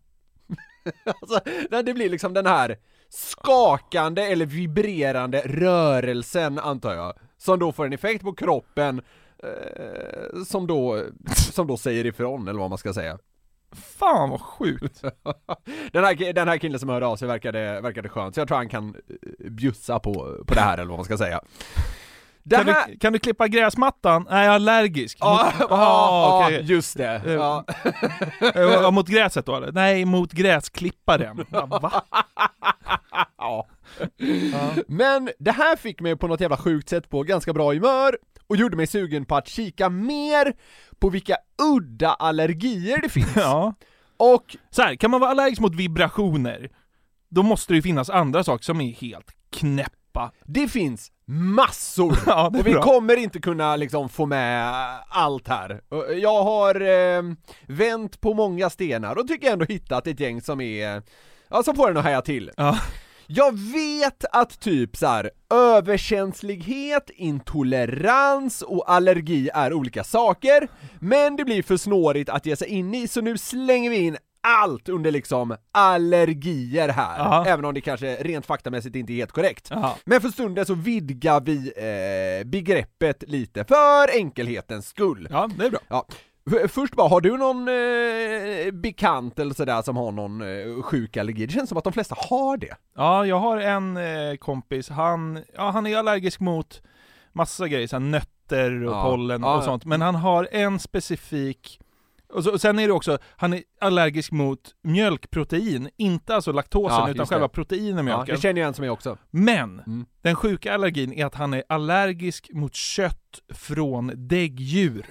alltså, det blir liksom den här skakande eller vibrerande rörelsen antar jag, som då får en effekt på kroppen eh, som då, som då säger ifrån eller vad man ska säga. Fan vad sjukt. Den här, den här killen som hörde av sig verkade, verkade skön, så jag tror han kan eh, bjussa på, på det här eller vad man ska säga. Kan, här... du, kan du klippa gräsmattan? Nej, jag är allergisk. Ja, ja, ah, okej. just det. Eh, Ja. Ja, mot gräset då eller? Nej, mot gräsklipparen. Va? Ja. Men det här fick mig på något jävla sjukt sätt på ganska bra humör och gjorde mig sugen på att kika mer på vilka udda allergier det finns. Ja. Och Så här, kan man vara allergisk mot vibrationer, då måste det ju finnas andra saker som är helt knäppa. det finns massor! Ja, och vi bra. kommer inte kunna liksom få med allt här. Jag har eh, vänt på många stenar och tycker jag ändå hittat ett gäng som är, ja som får en att haja till. Ja. Jag vet att typ så här, överkänslighet, intolerans och allergi är olika saker, men det blir för snårigt att ge sig in i, så nu slänger vi in allt under liksom allergier här, Ja. även om det kanske rent faktamässigt inte är helt korrekt. Ja. Men för stunden så vidgar vi eh, begreppet lite för enkelhetens skull. ja, det är bra. Ja. Först bara, har du någon eh, bekant eller sådär som har någon eh, sjuk allergi? Det känns som att de flesta har det. Ja, jag har en eh, kompis, han, ja, han är allergisk mot massa grejer, så här nötter och Ja. pollen Ja, och ja. sånt, men han har en specifik och, så, och sen är det också, han är allergisk mot mjölkprotein, inte alltså laktosen Ja, utan själva det. proteinen i Ja, mjölken. det känner jag igen som jag också. Men, Mm. den sjuka allergin är att han är allergisk mot kött från däggdjur.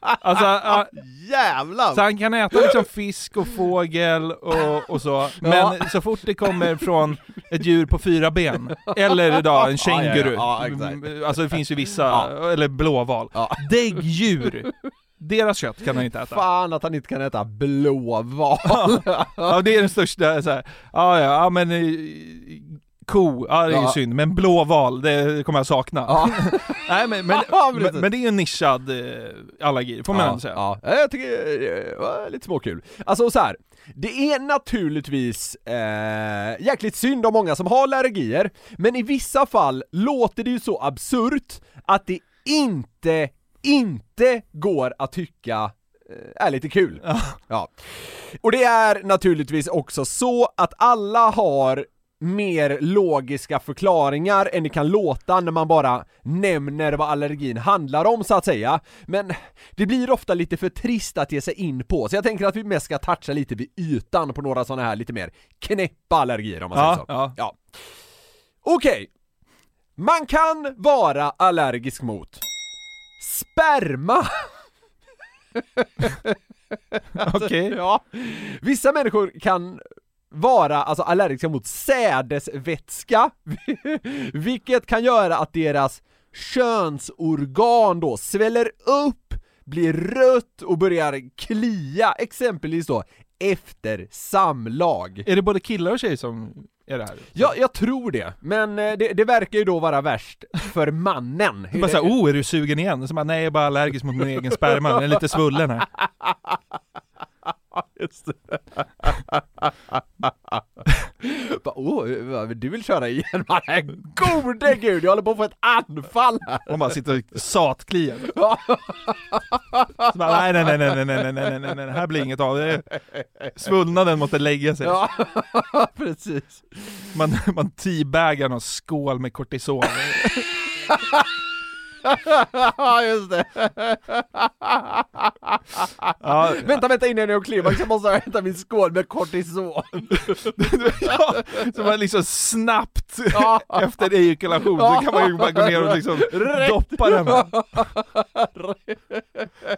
Alltså, ja, Jävlar! så han kan äta liksom fisk och fågel och, och så, men Ja. så fort det kommer från ett djur på fyra ben, eller idag en känguru, Ja, ja, ja, exakt. Mm, alltså det finns ju vissa, eller blåval. Ja. Däggdjur, deras kött kan han inte äta. Fan att han inte kan äta blåval! Ja det är den största, så här, ja ja, ja men eh, ko, ja det är Ja. synd, men blåval, det kommer jag sakna. Ja. Nej men, men, men, men det är ju en nischad eh, allergi, får man ja, ändå säga. Ja, jag tycker det var lite småkul. Alltså så här. det är naturligtvis eh, jäkligt synd om många som har allergier, men i vissa fall låter det ju så absurt att det inte, inte går att tycka eh, är lite kul. Ja. Ja. Och det är naturligtvis också så att alla har mer logiska förklaringar än det kan låta när man bara nämner vad allergin handlar om så att säga. Men det blir ofta lite för trist att ge sig in på, så jag tänker att vi mest ska toucha lite vid ytan på några sådana här lite mer knäppa allergier om man säger Ja, så. ja. Ja. Okej. Man kan vara allergisk mot sperma. Okej. Ja. Vissa människor kan vara alltså allergiska mot sädesvätska, vilket kan göra att deras könsorgan då sväller upp, blir rött och börjar klia, exempelvis då efter samlag. Är det både killar och tjejer som är det här? Ja, jag tror det, men eh, det, det verkar ju då vara värst för mannen. Bara såhär, oh är du sugen igen? Så bara, nej jag är bara allergisk mot min egen sperma, den är lite svullen här. Just det. Bara, oh, du vill köra igen? Man är gode gud, jag håller på att få ett anfall här! Och bara sitter och satkliar. Så bara, nej nej nej nej nej nej nej nej nej nej, här blir inget av det. Svullnaden måste lägga sig. Ja, precis. Man, man teabagar någon skål med kortison. Ja, just det. Ja, Vänta, vänta innan jag klimax, jag måste hämta min skål med kortison. ja, så man liksom snabbt efter ejakulation så kan man ju bara gå ner och liksom Rätt. doppa den här.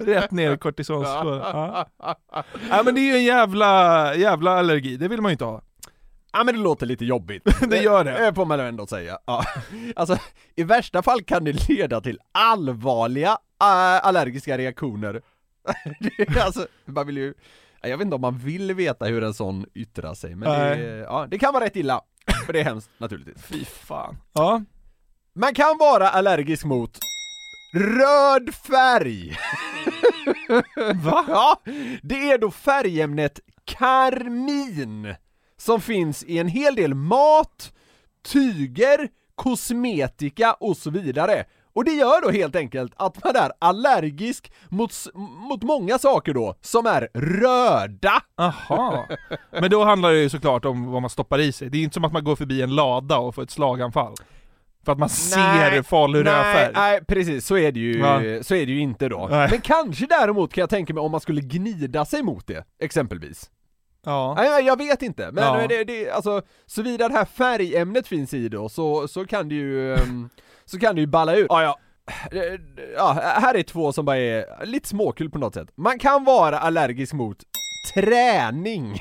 Rätt ner i kortisonskål. Ja. ja men det är ju en jävla, jävla allergi, det vill man ju inte ha. Ja men det låter lite jobbigt. Det gör det. Det får man ändå säga. Ja. Alltså, i värsta fall kan det leda till allvarliga äh, allergiska reaktioner. Alltså, man vill ju, jag vet inte om man vill veta hur en sån yttrar sig, men det, ja, det kan vara rätt illa. För det är hemskt naturligtvis. Fy fan. Ja. Man kan vara allergisk mot röd färg! Va? Ja, det är då färgämnet karmin som finns i en hel del mat, tyger, kosmetika och så vidare. Och det gör då helt enkelt att man är allergisk mot, mot många saker då, som är röda! Aha. Men då handlar det ju såklart om vad man stoppar i sig. Det är inte som att man går förbi en lada och får ett slaganfall. För att man ser Nej, farlig nej, rödfärg? nej, precis, så är det ju, Ja. så är det ju inte då. Nej. Men kanske däremot kan jag tänka mig om man skulle gnida sig mot det, exempelvis. Ja. Nej, jag vet inte, men Ja. det, det, alltså, såvida det här färgämnet finns i då, så, så kan det ju, ehm, så kan det ju balla ut. Ja, ja. Eh, ja, här är två som bara är lite småkul på något sätt. Man kan vara allergisk mot träning.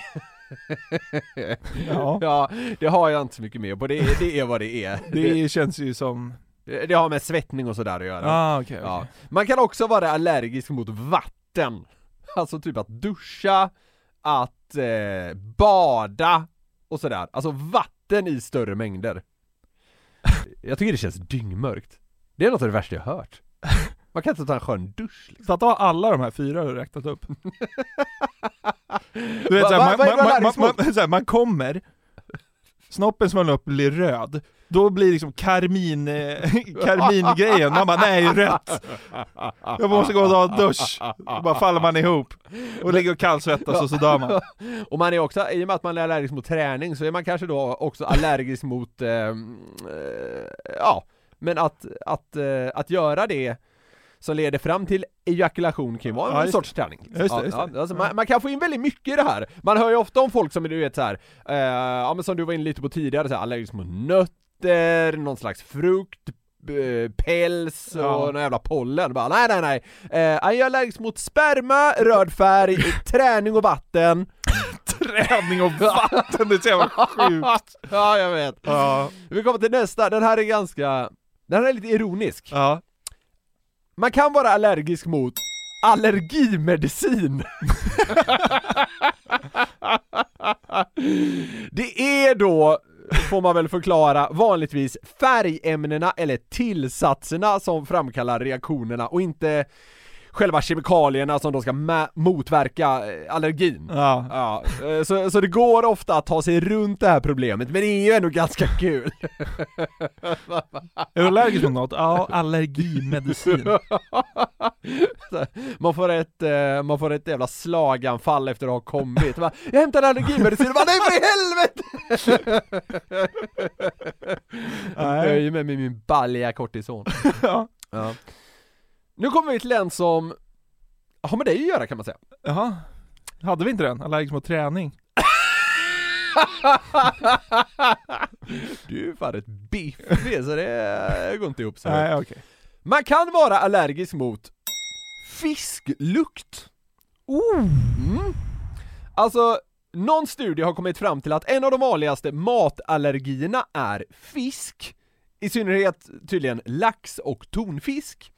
Ja. ja, det har jag inte så mycket med på, det, det är vad det är. Det känns ju som... Det, har med svettning och sådär att göra. Ah, okej, Ja. okej. Man kan också vara allergisk mot vatten. Alltså typ att duscha, att eh, bada och sådär. Alltså vatten i större mängder. Jag tycker det känns dyngmörkt. Det är något av det värsta jag hört. Man kan inte ta en skön dusch liksom. Så att ha alla de här fyra du räknat upp. Du vet såhär, man, man, man, man, kommer, snoppen svullnar upp blir röd, då blir liksom karmin, eh, karmingrejen, man bara nej rött, jag måste gå och ta en dusch, då bara faller man ihop och ligger och kallsvettas och så dör man. Och man är också, i och med att man är allergisk mot träning så är man kanske då också allergisk mot, ehm, eh, ja, men att, att, eh, att göra det som leder fram till ejakulation kan ju vara Ja, en just sorts träning. Just det, ja, just ja, alltså, man, man kan få in väldigt mycket i det här. Man hör ju ofta om folk som du vet så här, eh, ja men som du var inne lite på tidigare, så här, allergisk mot nötter, någon slags frukt, päls och Ja. någon jävla pollen. Bara, nej nej nej. Eh, jag är allergisk mot sperma, röd färg, träning och vatten. Träning och vatten, det är så jävla sjukt. Ja, jag vet. Ja, Vi kommer till nästa, den här är ganska, den här är lite ironisk. ja. Man kan vara allergisk mot allergimedicin. det är då, får man väl förklara, vanligtvis färgämnena eller tillsatserna som framkallar reaktionerna och inte själva kemikalierna som då ska motverka eh, allergin. ja. Ja, eh, så, så det går ofta att ta sig runt det här problemet, men det är ju ändå ganska kul. Är du allergisk mot något? Ja, allergimedicin. Man, får ett, eh, man får ett jävla slaganfall efter att ha kommit. Jag hämtar allergimedicin, bara, nej för i helvete! Jag är ju med med min balja kortison. Ja. Ja. Nu kommer vi till en som har med dig att göra kan man säga. Jaha. Hade vi inte den? Allergisk mot träning? Du är fan ett biffig så det går inte ihop så. Nej, okej. Man kan vara allergisk mot fisklukt. Mm. Alltså, någon studie har kommit fram till att en av de vanligaste matallergierna är fisk. I synnerhet tydligen lax och tonfisk.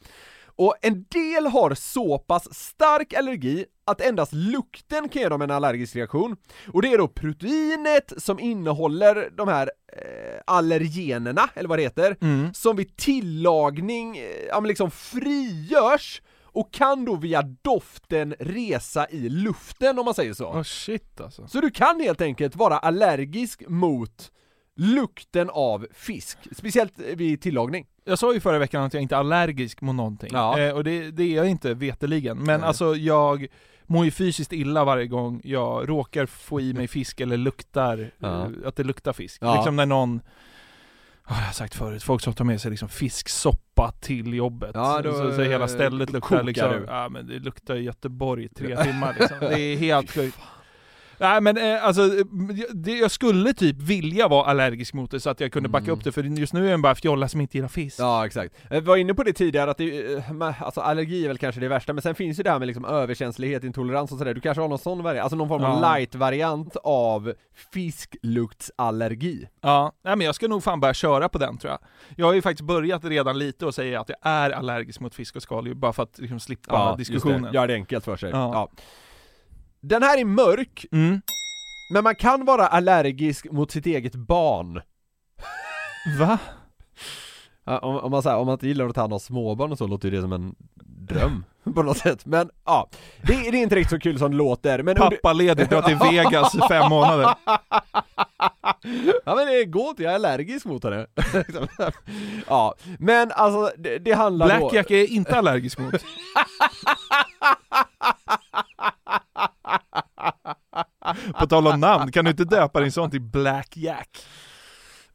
Och en del har så pass stark allergi att endast lukten kan ge dem en allergisk reaktion. Och det är då proteinet som innehåller de här eh, allergenerna, eller vad det heter, Mm. som vid tillagning, eh, ja men liksom frigörs och kan då via doften resa i luften om man säger så. Åh shit alltså. Så du kan helt enkelt vara allergisk mot lukten av fisk, speciellt vid tillagning. Jag sa ju förra veckan att jag inte är allergisk mot någonting, Ja. eh, och det, det är jag inte veteligen. Men Nej. alltså jag mår ju fysiskt illa varje gång jag råkar få i mig fisk eller luktar, Ja. eh, att det luktar fisk. Ja. Liksom när någon, ja, jag har sagt förut, folk som tar med sig liksom fisksoppa till jobbet. Ja, då, så, så hela stället luktar liksom, ja men det luktar Göteborg i tre timmar liksom. Det är helt sjukt. Nej men eh, alltså, eh, det, jag skulle typ vilja vara allergisk mot det så att jag kunde backa Mm. upp det, för just nu är jag bara fjolla som inte gillar fisk. Ja exakt. Jag var inne på det tidigare att det, eh, alltså allergi är väl kanske det värsta, men sen finns ju det här med liksom överkänslighet, intolerans och sådär, du kanske har någon sån variant, alltså någon form av Ja. light-variant av fiskluktsallergi. Ja, nej men jag ska nog fan börja köra på den tror jag. Jag har ju faktiskt börjat redan lite och säga att jag är allergisk mot fisk och skaldjur, bara för att liksom slippa diskussionen. Just det. Gör det enkelt för sig. Ja. Ja. Den här är mörk, Mm. men man kan vara allergisk mot sitt eget barn. Va? Om, om, man, här, om man inte gillar att ta hand om småbarn och så låter ju det som en dröm på något sätt, men ja, det, det är inte riktigt så kul som det låter, men under- Pappa ledigt, dra till Vegas i fem månader. Ja men det går inte, jag är allergisk mot henne. ja, men alltså det, det handlar då... Blackjack är jag inte allergisk mot. På tal om namn, kan du inte döpa din son till Blackjack?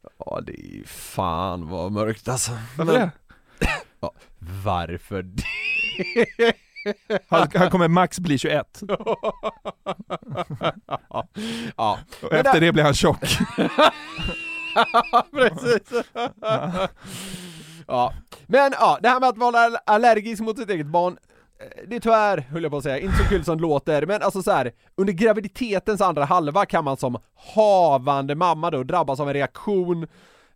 Ja, Ja det är fan vad mörkt alltså. Varför Men- det? Varför det? Han, han kommer max bli 21. ja, Och Men efter där- det blir han tjock. precis. ja, men ja, det här med att vara all- allergisk mot sitt eget barn det är tyvärr, höll jag på att säga, inte så kul som det låter, men alltså så här, under graviditetens andra halva kan man som havande mamma då drabbas av en reaktion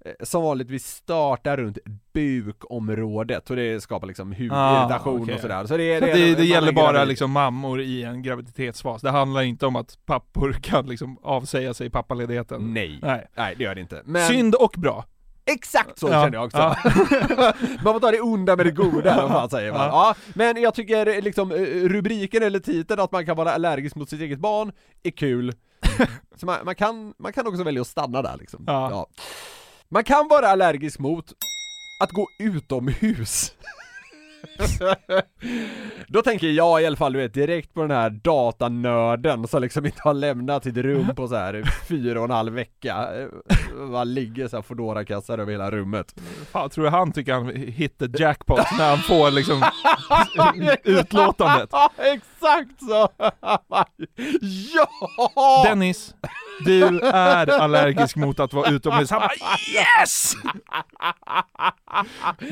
eh, som vanligtvis startar runt bukområdet och det skapar liksom hudirritation okej. och sådär. Så det, Det, det, man är gäller bara gravid. liksom mammor i en graviditetsfas. Det handlar inte om att pappor kan liksom avsäga sig pappaledigheten. Nej. Nej. Nej, det gör det inte. Men Synd och bra. Exakt så Ja, känner jag också. man får ta det onda med det goda, man säger va? Ja. Ja, men jag tycker liksom eh, rubriken eller titeln att man kan vara allergisk mot sitt eget barn är kul. Så man, man, kan, man kan också välja att stanna där liksom. Ja. Man kan vara allergisk mot att gå utomhus. Då tänker jag i alla fall du vet direkt på den här datanörden som liksom inte har lämnat sitt rum på så här fyra och en halv vecka. Man ligger så här Foodora-kassar över hela rummet. Fan, tror du han tycker han hit the jackpot när han får liksom utlåtandet? Exakt så! ja! Dennis, du är allergisk mot att vara utomhus. Han bara yes!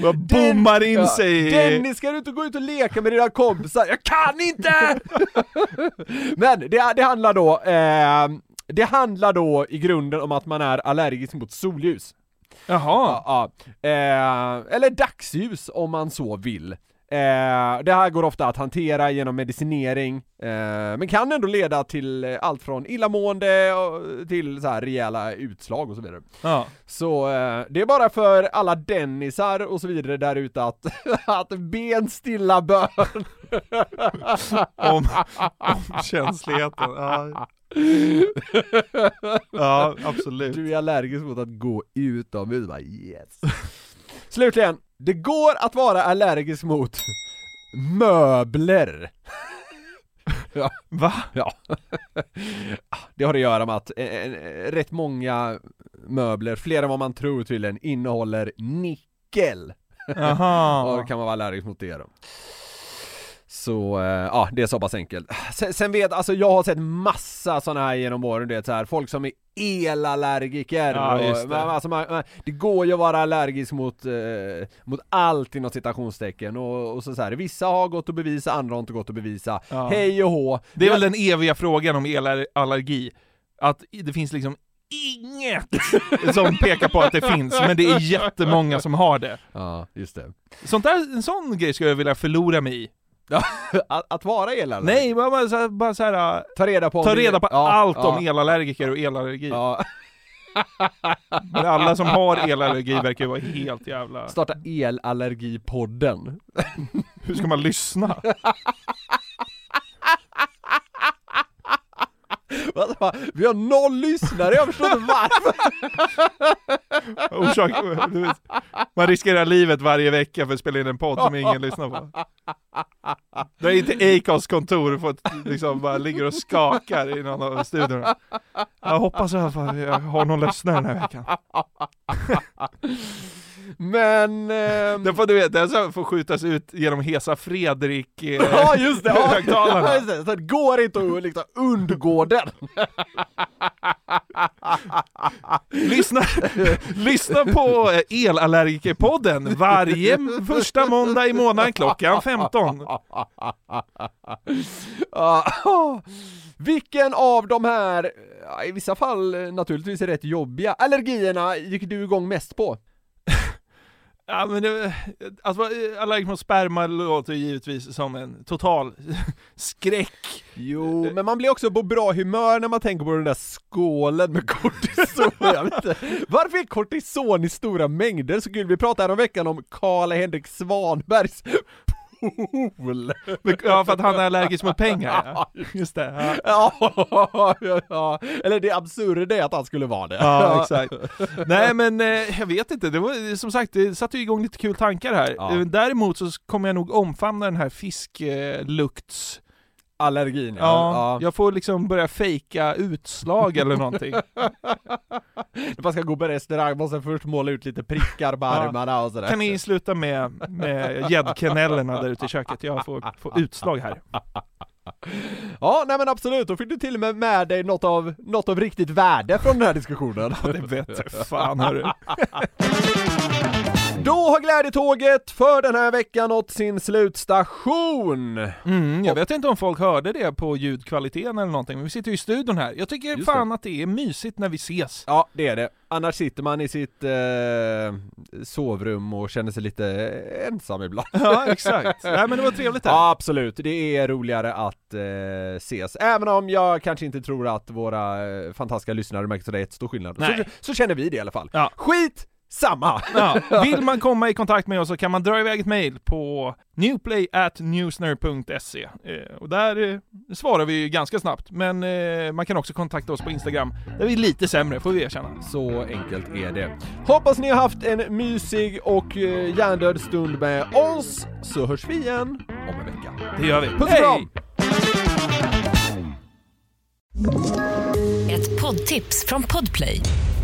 Bara bommar in sig i... Dennis, ska du inte gå ut och leka med dina kompisar? Jag kan inte! Men det, det handlar då, eh, det handlar då i grunden om att man är allergisk mot solljus. Jaha. Ja, ja. Eh, eller dagsljus om man så vill. Eh, det här går ofta att hantera genom medicinering, eh, men kan ändå leda till eh, allt från illamående och till så här rejäla utslag och så vidare. Ja. Så eh, det är bara för alla Dennisar och så vidare där ute att, att ben stilla bön. Om, om känsligheten. Ja. ja, absolut. Du är allergisk mot att gå utomhus, bara yes. Slutligen, det går att vara allergisk mot möbler. ja, Va? ja. Det har att göra med att eh, eh, rätt många möbler, fler än vad man tror tydligen, innehåller nickel. Och då Jaha. kan man vara allergisk mot det då. Så, eh, ja det är så pass enkelt. Sen, sen vet, alltså jag har sett massa sådana här genom åren, du vet så här, folk som är elallergiker Ja, och, det. men, alltså, man, man, det går ju att vara allergisk mot, eh, mot allt inom citationstecken och, och så, så här. vissa har gått att bevisa, andra har inte gått att bevisa. Ja. Hej och hå! Det är väl den eviga frågan om elallergi. Att det finns liksom inget som pekar på att det finns, men det är jättemånga som har det. Ja, just det. Sånt där, en sån grej skulle jag vilja förlora mig i. Att, att vara elallergiker? Nej, bara, så bara så här, Ta reda på ta reda på ja, allt ja, om elallergiker och elallergi. Ja. Men alla som har elallergi verkar ju vara helt jävla... Starta elallergipodden. Hur ska man lyssna? Vi har noll lyssnare, jag förstår inte varför! Orsak, vet, man riskerar livet varje vecka för att spela in en podd som ingen lyssnar på. Det är inte Acos kontor för att liksom bara ligger och skakar i någon av studiorna. Jag hoppas i alla att jag har någon lyssnare den här veckan. Men... ehm, Det får du vet, så får skjutas ut genom Hesa Fredrik eh, Ja just det, ja, högtalarna. just det, så det går inte att liksom undgå den! Lyssna, lyssna på eh, Elallergikerpodden varje första måndag i månaden klockan 15. Ja, Vilken av de här, ja, i vissa fall eh, naturligtvis rätt jobbiga, allergierna gick du igång mest på? Ja men det, vara allergisk mot sperma låter givetvis som en total skräck. Jo, men man blir också på bra humör när man tänker på den där skålen med kortison. Jag vet inte. Varför är kortison i stora mängder så kul? Vi pratade här om veckan om Karl-Henrik Svanbergs Ja för att han är allergisk mot pengar ja. Just det. Ja. Ja, ja, ja. eller det absurda är att han skulle vara det. Ja, exakt. Nej men eh, jag vet inte, det var som sagt, det satte ju igång lite kul tankar här. Ja. Eh, Däremot så kommer jag nog omfamna den här fisklukts Allergin Ja, jag får liksom börja fejka utslag eller någonting. Man ska gå på restaurang, måste först måla ut lite prickar på Ja. armarna och sådär. Kan ni sluta med, med gäddkennellerna där ute i köket? Jag får, får utslag här. Ja, nej men absolut, då fick du till och med med dig något av, något av riktigt värde från den här diskussionen. Det vet du fan hörru. Då har glädjetåget för den här veckan nått sin slutstation! Mm, jag vet inte om folk hörde det på ljudkvaliteten eller någonting, men vi sitter ju i studion här. Jag tycker Just fan att det är mysigt när vi ses. Ja, det är det. Annars sitter man i sitt eh, sovrum och känner sig lite ensam ibland. Ja, exakt. Nej men det var trevligt här. Ja, absolut. Det är roligare att eh, ses. Även om jag kanske inte tror att våra eh, fantastiska lyssnare märker så det är ett stor skillnad. Så, Nej. så känner vi det i alla fall. Ja. Skit samma! Ja, vill man komma i kontakt med oss så kan man dra iväg ett mail på newplay.newsner.se eh, och där eh, svarar vi ganska snabbt, men eh, man kan också kontakta oss på Instagram, där vi är lite sämre får vi erkänna. Så enkelt är det. Hoppas ni har haft en mysig och hjärndöd stund med oss, så hörs vi igen om en vecka. Det gör vi. Puss och kram! Ett poddtips från Podplay.